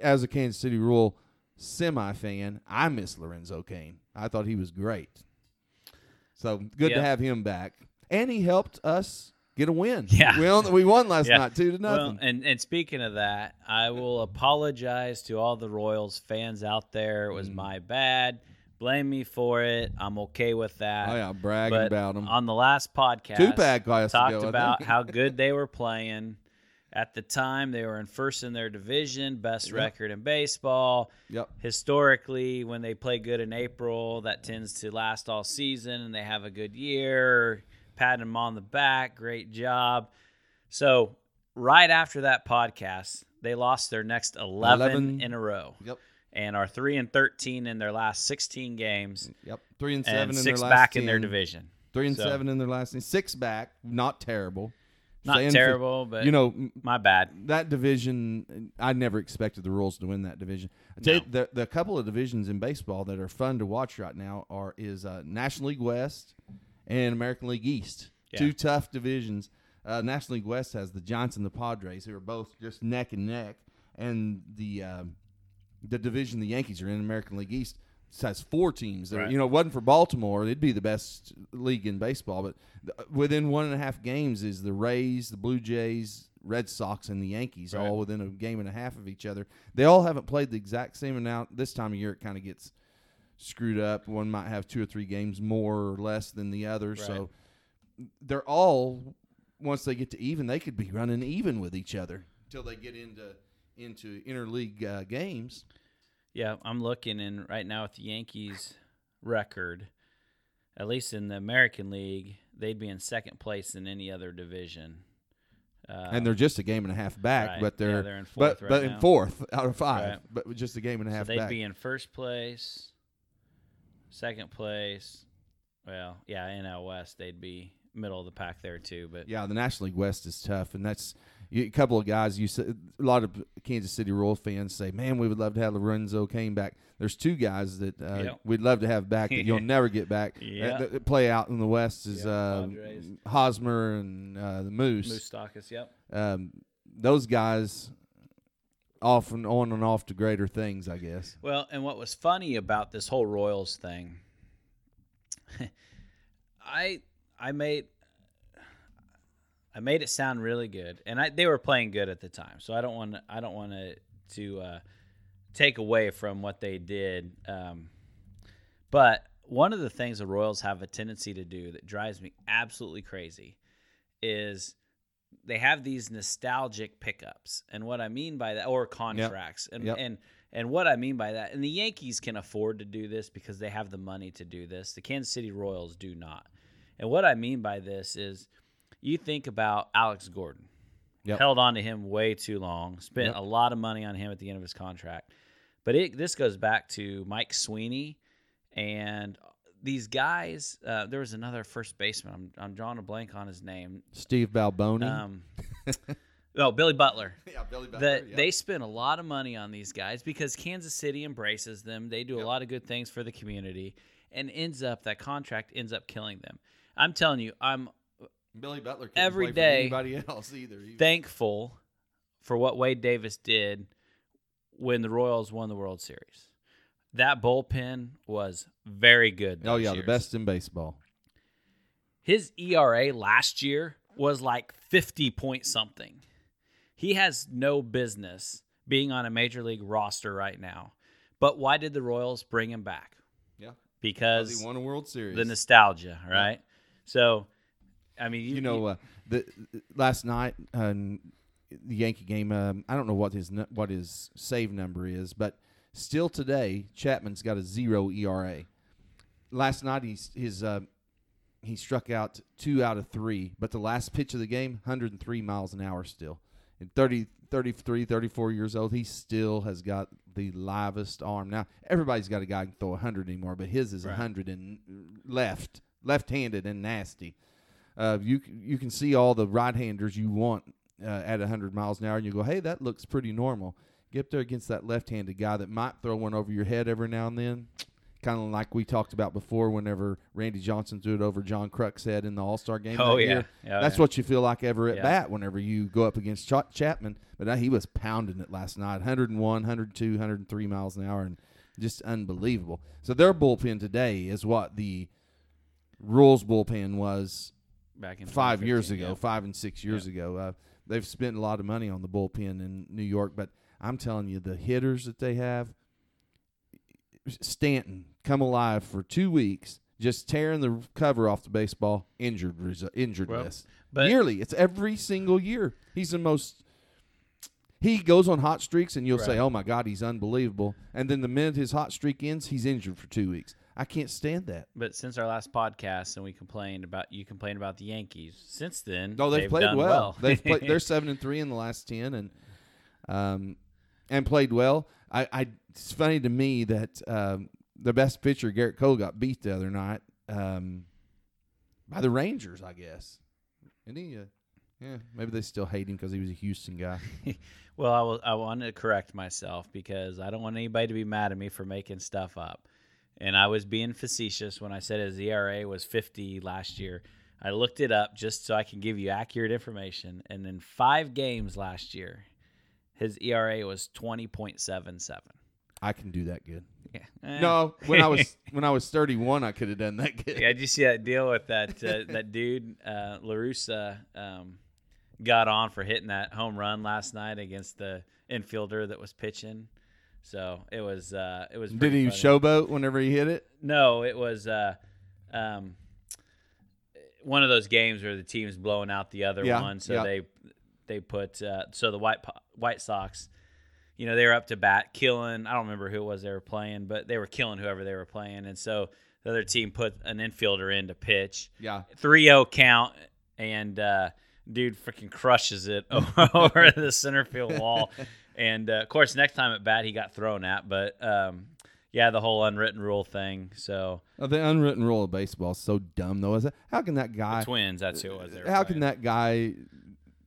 as a Kansas City Royal semi fan, I miss Lorenzo Cain. I thought he was great. So good to have him back, and he helped us get a win. Yeah. we won, we won last Yeah. night two to Well, nothing. and and speaking of that, I will apologize to all the Royals fans out there. It was Mm. my bad. Blame me for it. I'm okay with that. oh yeah, bragging but about them on the last podcast, Two-pack has to talked go, I about how good they were playing. At the time, they were in first in their division, best Yep. record in baseball. yep. Historically, when they play good in April, that tends to last all season, and they have a good year. Patting them on the back, great job. So, right after that podcast, they lost their next 11, 11. in a row Yep. and are 3 and 13 in their last 16 games Yep. Three and seven and in six their last back in their division. Three and So- seven in their last six back. Not terrible. Not Staying for- terrible, but you know, my bad. that division. I never expected the Royals to win that division. I tell No. you, the the couple of divisions in baseball that are fun to watch right now are is uh, National League West and American League East. Yeah. Two tough divisions. Uh, National League West has the Giants and the Padres, who are both just neck and neck, and the um, the division the Yankees are in American League East has four teams. that Right. You know, it wasn't for Baltimore, it'd be the best league in baseball. But th- within one and a half games is the Rays, the Blue Jays, Red Sox, and the Yankees, Right. all within a game and a half of each other. They all haven't played the exact same amount. This time of year, it kind of gets screwed up. One might have two or three games more or less than the other. So they're all once they get to even, they could be running even with each other until they get into into interleague uh, games. Yeah, I'm looking, and right now with the Yankees record, at least in the American League, they'd be in second place in any other division. Uh, and they're just a game and a half back, right. but they're, they're in but, fourth right but in fourth out of five, Right. but just a game and a so half they'd back. be in first place, second place. Well, yeah, NL West, they'd be middle of the pack there too. But yeah, the National League West is tough, and that's you, a couple of guys. You said a lot of Kansas City Royals fans say, "Man, we would love to have Lorenzo Cain back." There's two guys that uh, Yep. we'd love to have back that you'll never get back. Yeah. That, that play out in the West is Yeah, uh, Hosmer and uh, the Moose. Moustakas, yep. Um, those guys off and on and off to greater things, I guess. Well, and what was funny about this whole Royals thing, I I made I made it sound really good, and I they were playing good at the time, so I don't want I don't want to to uh, take away from what they did. Um, but one of the things the Royals have a tendency to do that drives me absolutely crazy is they have these nostalgic pickups, and what I mean by that, or contracts, and Yep. and and what I mean by that, and the Yankees can afford to do this because they have the money to do this. The Kansas City Royals do not. And what I mean by this is you think about Alex Gordon. Yep. Held on to him way too long, spent Yep. a lot of money on him at the end of his contract. But it, this goes back to Mike Sweeney and these guys. Uh, there was another first baseman. I'm, I'm drawing a blank on his name. Steve Balboni. Um, oh, Billy Butler yeah, Billy Butler. that they spend a lot of money on these guys because Kansas City embraces them. They do a lot of good things for the community, and ends up that contract ends up killing them. I'm telling you, I'm Billy Butler couldn't every play for anybody else either. He- thankful for what Wade Davis did when the Royals won the World Series. That bullpen was very good. oh yeah, the best in baseball. His ERA last year was like 50 point something. He has no business being on a major league roster right now. But why did the Royals bring him back? Yeah, Because he won a World Series. the nostalgia, right? So, I mean, you, you know, uh, the last night um, the Yankee game. Um, I don't know what his what his save number is, but still today, Chapman's got a zero ERA. Last night, he's his uh, he struck out two out of three, but the last pitch of the game, 103 miles an hour still. At 30, 33, 34 years old, he still has got the livest arm. Now, everybody's got a guy who can throw 100 anymore, but his is a Right. 100 and left, left-handed and nasty. Uh, you you can see all the right-handers you want uh, at 100 miles an hour, and you go, hey, that looks pretty normal. Get up there against that left-handed guy that might throw one over your head every now and then, kind of like we talked about before. Whenever Randy Johnson threw it over John Kruk's head in the All Star game, Oh, that yeah. year. Yeah, that's yeah. what you feel like ever at Yeah. bat whenever you go up against Ch- Chapman. But he was pounding it last night, 101, 102, 103 miles an hour, and just unbelievable. So their bullpen today is what the Royals bullpen was back in five years ago, yeah. five and six years ago. Uh, they've spent a lot of money on the bullpen in New York, but I'm telling you, the hitters that they have, Stanton come alive for two weeks, just tearing the cover off the baseball, injured injured Well, list. but- Yearly, it's every single year. He's the most. He goes on hot streaks, and you'll say, "Oh my God, he's unbelievable!" And then the minute his hot streak ends, he's injured for two weeks. I can't stand that. But since our last podcast, and we complained about you complained about the Yankees. Since then, No, they've, played done well. they've played. They're seven and three in the last ten, and um, and played well. I, I it's funny to me that um, the best pitcher Gerrit Cole got beat the other night um, by the Rangers, I guess. And he, uh, yeah, maybe they still hate him because he was a Houston guy. Well, I will. I wanted to correct myself because I don't want anybody to be mad at me for making stuff up. And I was being facetious when I said his ERA was 50 last year. I looked it up just so I can give you accurate information. And in five games last year, his ERA was 20.77. I can do that good. Yeah. Eh. No, when I was when I was thirty one, I could have done that good. Yeah, did you see that deal with that uh, that dude uh, La Russa um, got on for hitting that home run last night against the infielder that was pitching? So it was uh, it was. Did pretty he funny. showboat whenever he hit it? No, it was uh, um, one of those games where the team's blowing out the other Yeah, one, so yeah. they they put uh, so the white Po- White Sox you know, they were up to bat, killing. I don't remember who it was they were playing, but they were killing whoever they were playing, and so the other team put an infielder in to pitch. Yeah. 3-0 count, and uh, dude freaking crushes it over the center field wall. And uh, of course, next time at bat, he got thrown at, but um, yeah, the whole unwritten rule thing. So Oh, the unwritten rule of baseball is so dumb, though. Is it? How can that guy? the Twins, that's who it was. They How playing. can that guy?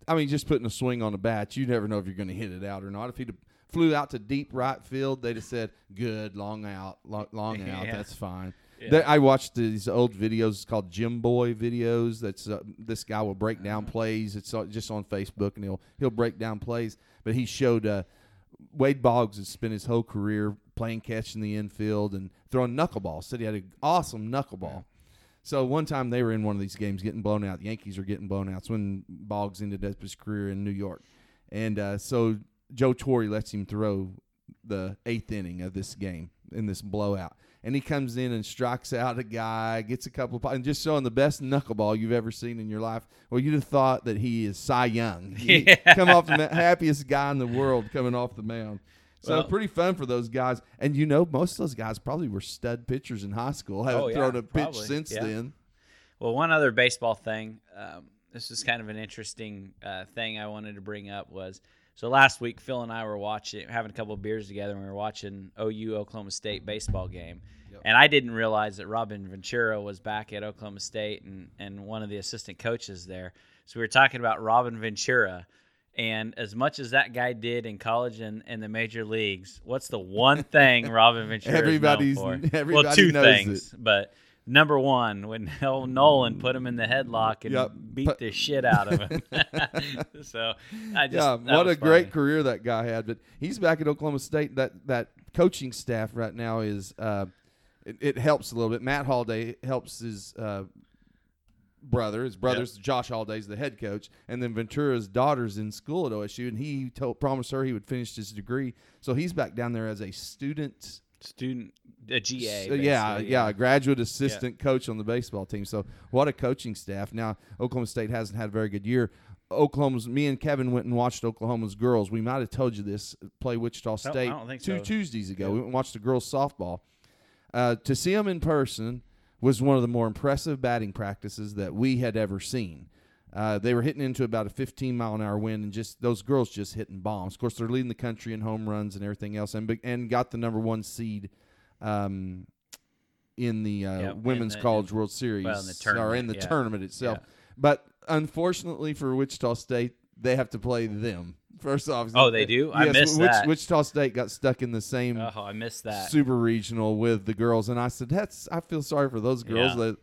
I mean, just putting a swing on a bat, you never know if you're going to hit it out or not. If he flew out to deep right field, they'd have said, "Good, long out, long, long out. That's fine." Yeah. They- I watched these old videos it's called Jomboy videos. That's uh, this guy will break down plays. It's just on Facebook, and he'll he'll break down plays. But he showed uh, Wade Boggs has spent his whole career playing catch in the infield and throwing knuckleball. Said he had an awesome knuckleball. So one time they were in one of these games getting blown out. The Yankees are getting blown out. It's when Boggs ended up his career in New York. And uh, so Joe Torre lets him throw the eighth inning of this game in this blowout. And he comes in and strikes out a guy, gets a couple of and just showing the best knuckleball you've ever seen in your life. Well, you'd have thought that he is Cy Young. He Yeah. come off the happiest guy in the world coming off the mound. So Well- pretty fun for those guys. And you know, most of those guys probably were stud pitchers in high school. Haven't Oh, yeah, thrown a pitch since Yeah. then. Well, one other baseball thing. Um, this is kind of an interesting uh, thing I wanted to bring up was so last week Phil and I were watching, having a couple of beers together, and we were watching OU Oklahoma State baseball game. And I didn't realize that Robin Ventura was back at Oklahoma State and, and one of the assistant coaches there. So we were talking about Robin Ventura. And as much as that guy did in college and, and the major leagues, what's the one thing Robin Ventura Everybody's- is known for? well, two knows things, but number one, when Hell Nolan put him in the headlock and Yep. beat Put- the shit out of him. so I just yeah, what a was great career that guy had. But he's back at Oklahoma State. That that coaching staff right now is uh, it, it helps a little bit. Matt Holliday helps his uh, brother. His brother's Josh Holliday's the head coach, and then Ventura's daughter's in school at OSU, and he told promised her he would finish his degree. So he's back down there as a student. student a GA. So, yeah, basically, yeah, a graduate assistant coach on the baseball team. So what a coaching staff. Now Oklahoma State hasn't had a very good year. Oklahoma's me and Kevin went and watched Oklahoma's girls. We might have told you this play Wichita State two so. Tuesdays ago. Yeah. We went and watched the girls softball. Uh, to see them in person was one of the more impressive batting practices that we had ever seen. Uh, they were hitting into about a 15 mile an hour wind, and just those girls just hitting bombs. Of course, they're leading the country in home runs and everything else, and and got the number one seed um, in the uh, Yep, in Women's the- College in- World Series well, in the or in the yeah. tournament itself. Yeah. But unfortunately for Wichita State, they have to play them first off. Oh, they do? I missed Wich- that. Wichita State got stuck in the same Oh, I missed that. super regional with the girls, and I said, "That's I feel sorry for those girls Yeah. that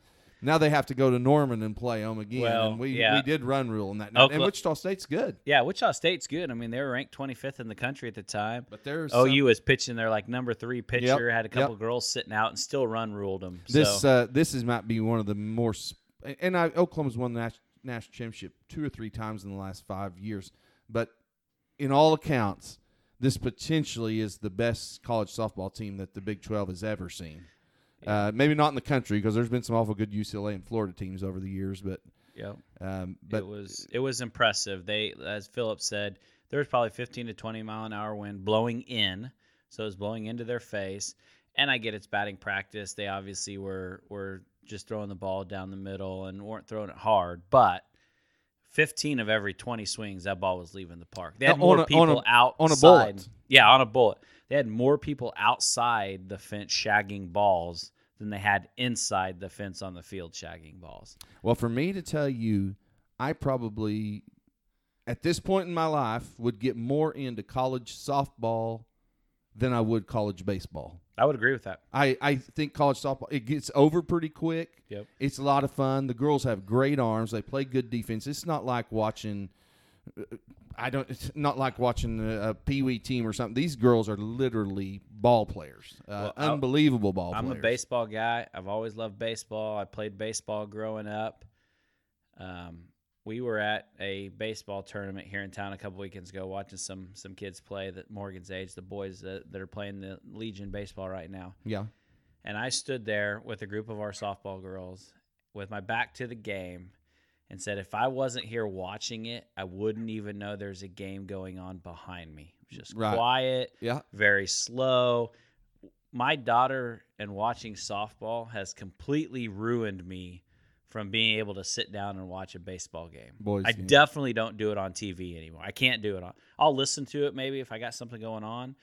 now they have to go to Norman and play them again." Well, and we yeah. we did run rule in that, night. and Wichita State's good, Yeah, Wichita State's good. I mean, they were ranked 25th in the country at the time. but there's OU was pitching their like number three pitcher. Had a yep. couple girls sitting out and still run ruled them. this so uh, this is might be one of the more sp- and I, Oklahoma's won the national championship two or three times in the last five years, but in all accounts, this potentially is the best college softball team that the Big Twelve has ever seen. Uh, maybe not in the country because there's been some awful good UCLA and Florida teams over the years, but yep. um, but it was it was impressive. They, as Philip said, there was probably 15 to 20 mile an hour wind blowing in, so it was blowing into their face. And I get it's batting practice. They obviously were were just throwing the ball down the middle and weren't throwing it hard, but. 15 of every 20 swings, that ball was leaving the park. They had more a- on people a- outside. on a bullet. Yeah, on a bullet. They had more people outside the fence shagging balls than they had inside the fence on the field shagging balls. Well, for me to tell you, I probably, at this point in my life, would get more into college softball than I would college baseball. I would agree with that. I, I think college softball it gets over pretty quick. Yep. It's a lot of fun. The girls have great arms. They play good defense. It's not like watching. I don't. It's not like watching a, a pee wee team or something. These girls are literally ball players. Uh, Well, unbelievable ball I'm players. a baseball guy. I've always loved baseball. I played baseball growing up. Um, we were at a baseball tournament here in town a couple weekends ago, watching some some kids play that Morgan's age, the boys that, that are playing the Legion baseball right now. Yeah. And I stood there with a group of our softball girls with my back to the game, and said if I wasn't here watching it, I wouldn't even know there's a game going on behind me. It was just Right. quiet, Yeah. very slow. My daughter and watching softball has completely ruined me from being able to sit down and watch a baseball game. Boys I game. definitely don't do it on TV anymore. I can't do it on. I'll listen to it maybe if I got something going on,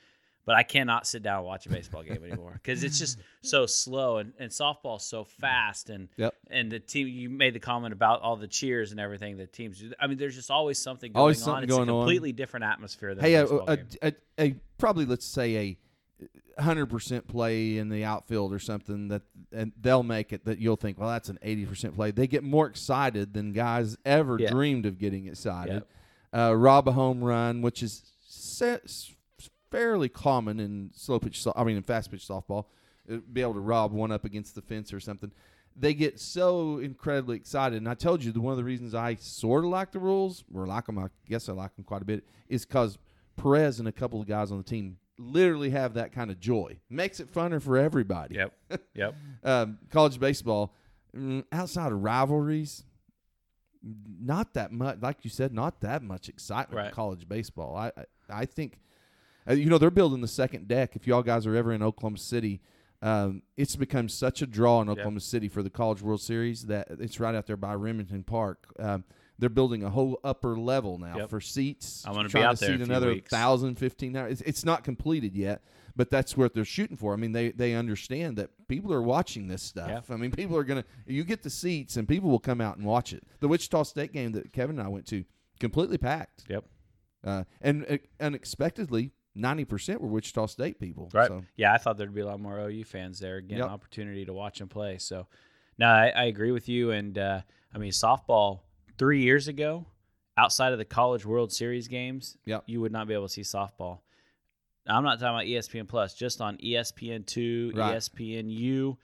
but I cannot sit down and watch a baseball game anymore because it's just so slow and, and softball's so fast and Yep. and the team you made the comment about all the cheers and everything the teams do. I mean, there's just always something going Always on. something It's going a on. completely different atmosphere than Hey, a a, baseball a, game. a, a probably let's say a hundred percent play in the outfield or something that and they'll make it that you'll think, well, that's an eighty percent play. They get more excited than guys ever Yeah. dreamed of getting excited. Yep. Uh, rob a home run, which is fairly common in slow pitch. I mean, in fast pitch softball, uh, be able to rob one up against the fence or something. They get so incredibly excited, and I told you that one of the reasons I sort of like the Royals, or like them, I guess I like them quite a bit, is because Perez and a couple of guys on the team literally have that kind of joy. Makes it funner for everybody. Yep. Yep. Um, college baseball, mm, outside of rivalries, not that much. Like you said, not that much excitement in college baseball. I I, I think, uh, you know, they're building the second deck. If y'all guys are ever in Oklahoma City. Um, it's become such a draw in Oklahoma City for the College World Series that it's right out there by Remington Park. Um, they're building a whole upper level now Yep. for seats. I'm gonna be out to there seat another weeks. thousand, fifteen. It's, it's not completed yet, but that's what they're shooting for. I mean, they they understand that people are watching this stuff. Yeah. I mean, people are gonna. You get the seats, and people will come out and watch it. The Wichita State game that Kevin and I went to, completely packed, Yep. uh, and uh, unexpectedly, ninety percent were Wichita State people. Right. So, Yeah, I thought there'd be a lot more OU fans there. Again, Yep. an opportunity to watch them play. So, no, I, I agree with you. And uh, I mean, softball three years ago, outside of the College World Series games, Yep. you would not be able to see softball. I'm not talking about ESPN Plus, just on ESPN two, Right. ESPN U.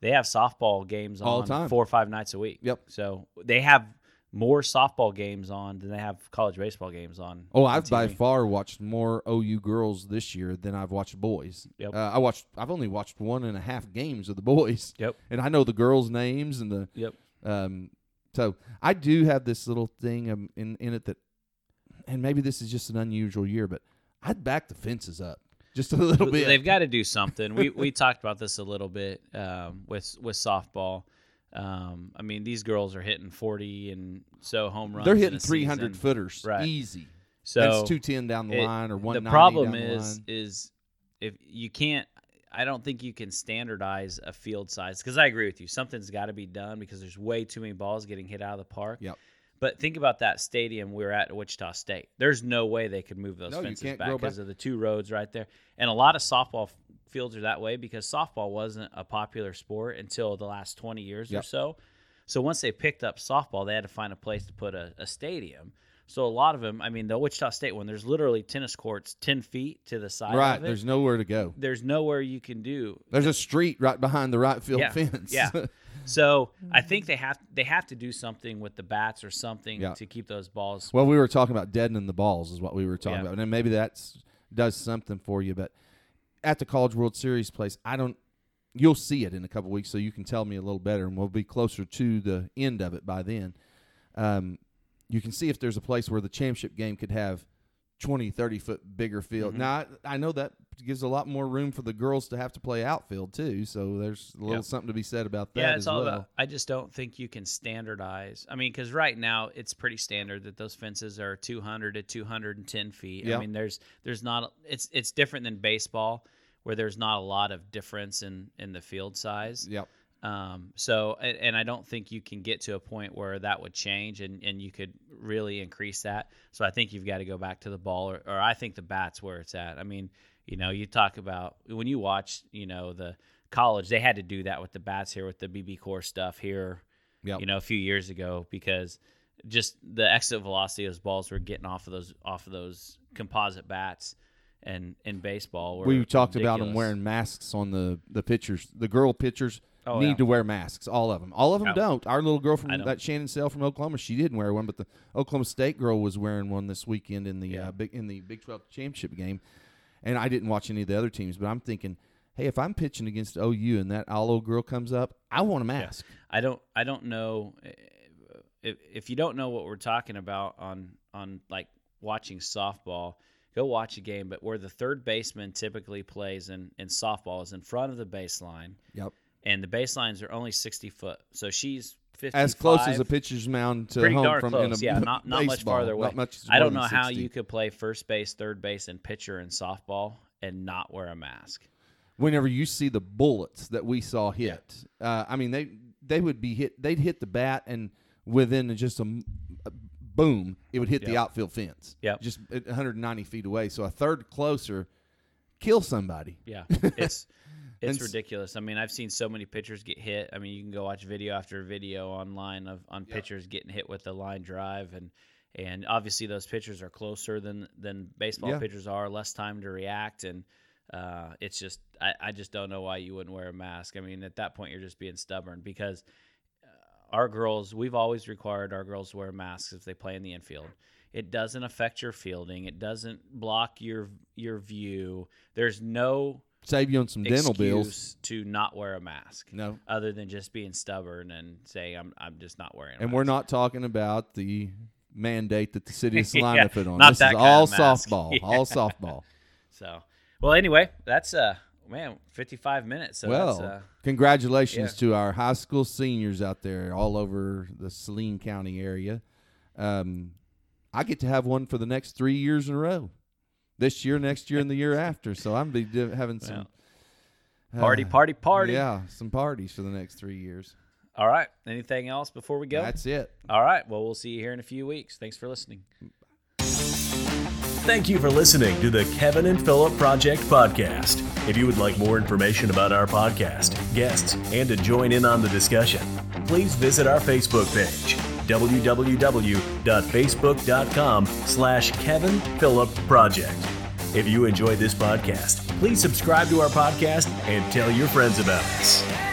They have softball games All on the time. four or five nights a week. Yep. So they have more softball games on than they have college baseball games on. oh, I've by far watched more OU girls this year than I've watched boys. Yep. Uh, I watched. I've only watched one and a half games of the boys. Yep. And I know the girls' names and the Yep. Um, so I do have this little thing um, in in it that, and maybe this is just an unusual year, but I'd back the fences up just a little bit. They've got to do something. We we talked about this a little bit um, with with softball. Um, I mean, these girls are hitting forty and so home runs. They're hitting three hundred footers Right. easy. So That's two ten down the it- line or one. the problem is the line. is if you can't. I don't think you can standardize a field size because I agree with you. Something's got to be done because there's way too many balls getting hit out of the park. Yep. But think about that stadium we were at at Wichita State. There's no way they could move those No, fences back because of the two roads right there. And a lot of softball f- fields are that way because softball wasn't a popular sport until the last 20 years or so. So once they picked up softball, they had to find a place to put a, a stadium. So a lot of them, I mean, the Wichita State one, there's literally tennis courts 10 feet to the side right. of it. There's nowhere to go. there's nowhere you can do There's a street right behind the right field Yeah, fence. yeah. So I think they have they have to do something with the bats or something Yeah. to keep those balls. Well, we were talking about deadening the balls, is what we were talking Yeah. about, and maybe that does something for you. But at the College World Series place, I don't. You'll see it in a couple weeks, so you can tell me a little better, and we'll be closer to the end of it by then. Um, you can see if there's a place where the championship game could have 20, 30 foot bigger field. Mhm. Now, I, I know that gives a lot more room for the girls to have to play outfield too, so there's a little Yep. something to be said about that yeah, as it's all well. about. I just don't think you can standardize. I mean, because right now it's pretty standard that those fences are 200 to 210 feet. Yeah. I mean, there's there's not. It's it's different than baseball where there's not a lot of difference in in the field size. Yep. Um, so, and, and I don't think you can get to a point where that would change and, and you could really increase that. So I think you've got to go back to the ball, or, or I think the bat's where it's at. I mean, you know, you talk about when you watch, you know, the college, they had to do that with the bats here with the BBCOR stuff here, Yep. you know, a few years ago because just the exit velocity of those balls were getting off of those off of those composite bats. And in baseball, were we talked about them wearing masks on the the pitchers. The girl pitchers Oh, need yeah. to wear masks. All of them. All of them Yeah. don't. Our little girl from that Shannon Saile from Oklahoma, she didn't wear one, but the Oklahoma State girl was wearing one this weekend in the Yeah. uh, big in the Big Twelve championship game. And I didn't watch any of the other teams, but I'm thinking, hey, if I'm pitching against OU and that all old girl comes up, I want a mask. I don't I don't know. uh, if, if you don't know what we're talking about on on like watching softball, go watch a game. But where the third baseman typically plays in in softball is in front of the baseline, Yep. And the baselines are only sixty foot. So she's 55, As close as a pitcher's mound to pretty home from close. in a yeah, not not much farther away. Much I don't know how 60. you could play first base, third base, and pitcher in softball and not wear a mask. whenever you see the bullets that we saw hit, uh, I mean they they would be hit. They'd hit the bat, and within just a boom, it would hit the outfield fence. Yeah, just 190 feet away. So a third closer, kill somebody. Yeah, it's it's s- ridiculous. I mean, I've seen so many pitchers get hit. I mean, you can go watch video after video online of on pitchers getting hit with the line drive, and and obviously those pitchers are closer than than baseball Yeah. pitchers are, less time to react, and uh, it's just I, I just don't know why you wouldn't wear a mask. I mean, at that point, you're just being stubborn because uh, our girls, we've always required our girls to wear masks if they play in the infield. It doesn't affect your fielding. It doesn't block your your view. There's no Save you on some dental bills. to not wear a mask. No. other than just being stubborn and saying I'm I'm just not wearing. A And mask. we're not talking about the mandate that the city of Yeah, Salina put on. not this that is all softball. Yeah. All softball. So, well, anyway, that's uh man, 55 minutes. So well, that's, uh, congratulations yeah. to our high school seniors out there all over the Saline County area. Um, I get to have one for the next three years in a row. This year, next year, and the year after. So I'm be do- having some party, uh, party, party. Yeah, some parties for the next three years. All right. Anything else before we go? That's it. All right. Well, we'll see you here in a few weeks. Thanks for listening. Thank you for listening to the Kevin and Philip Project podcast. If you would like more information about our podcast, guests, and to join in on the discussion, please visit our Facebook page, www.facebook.com slash Kevin Philip Project. If you enjoyed this podcast, please subscribe to our podcast and tell your friends about us.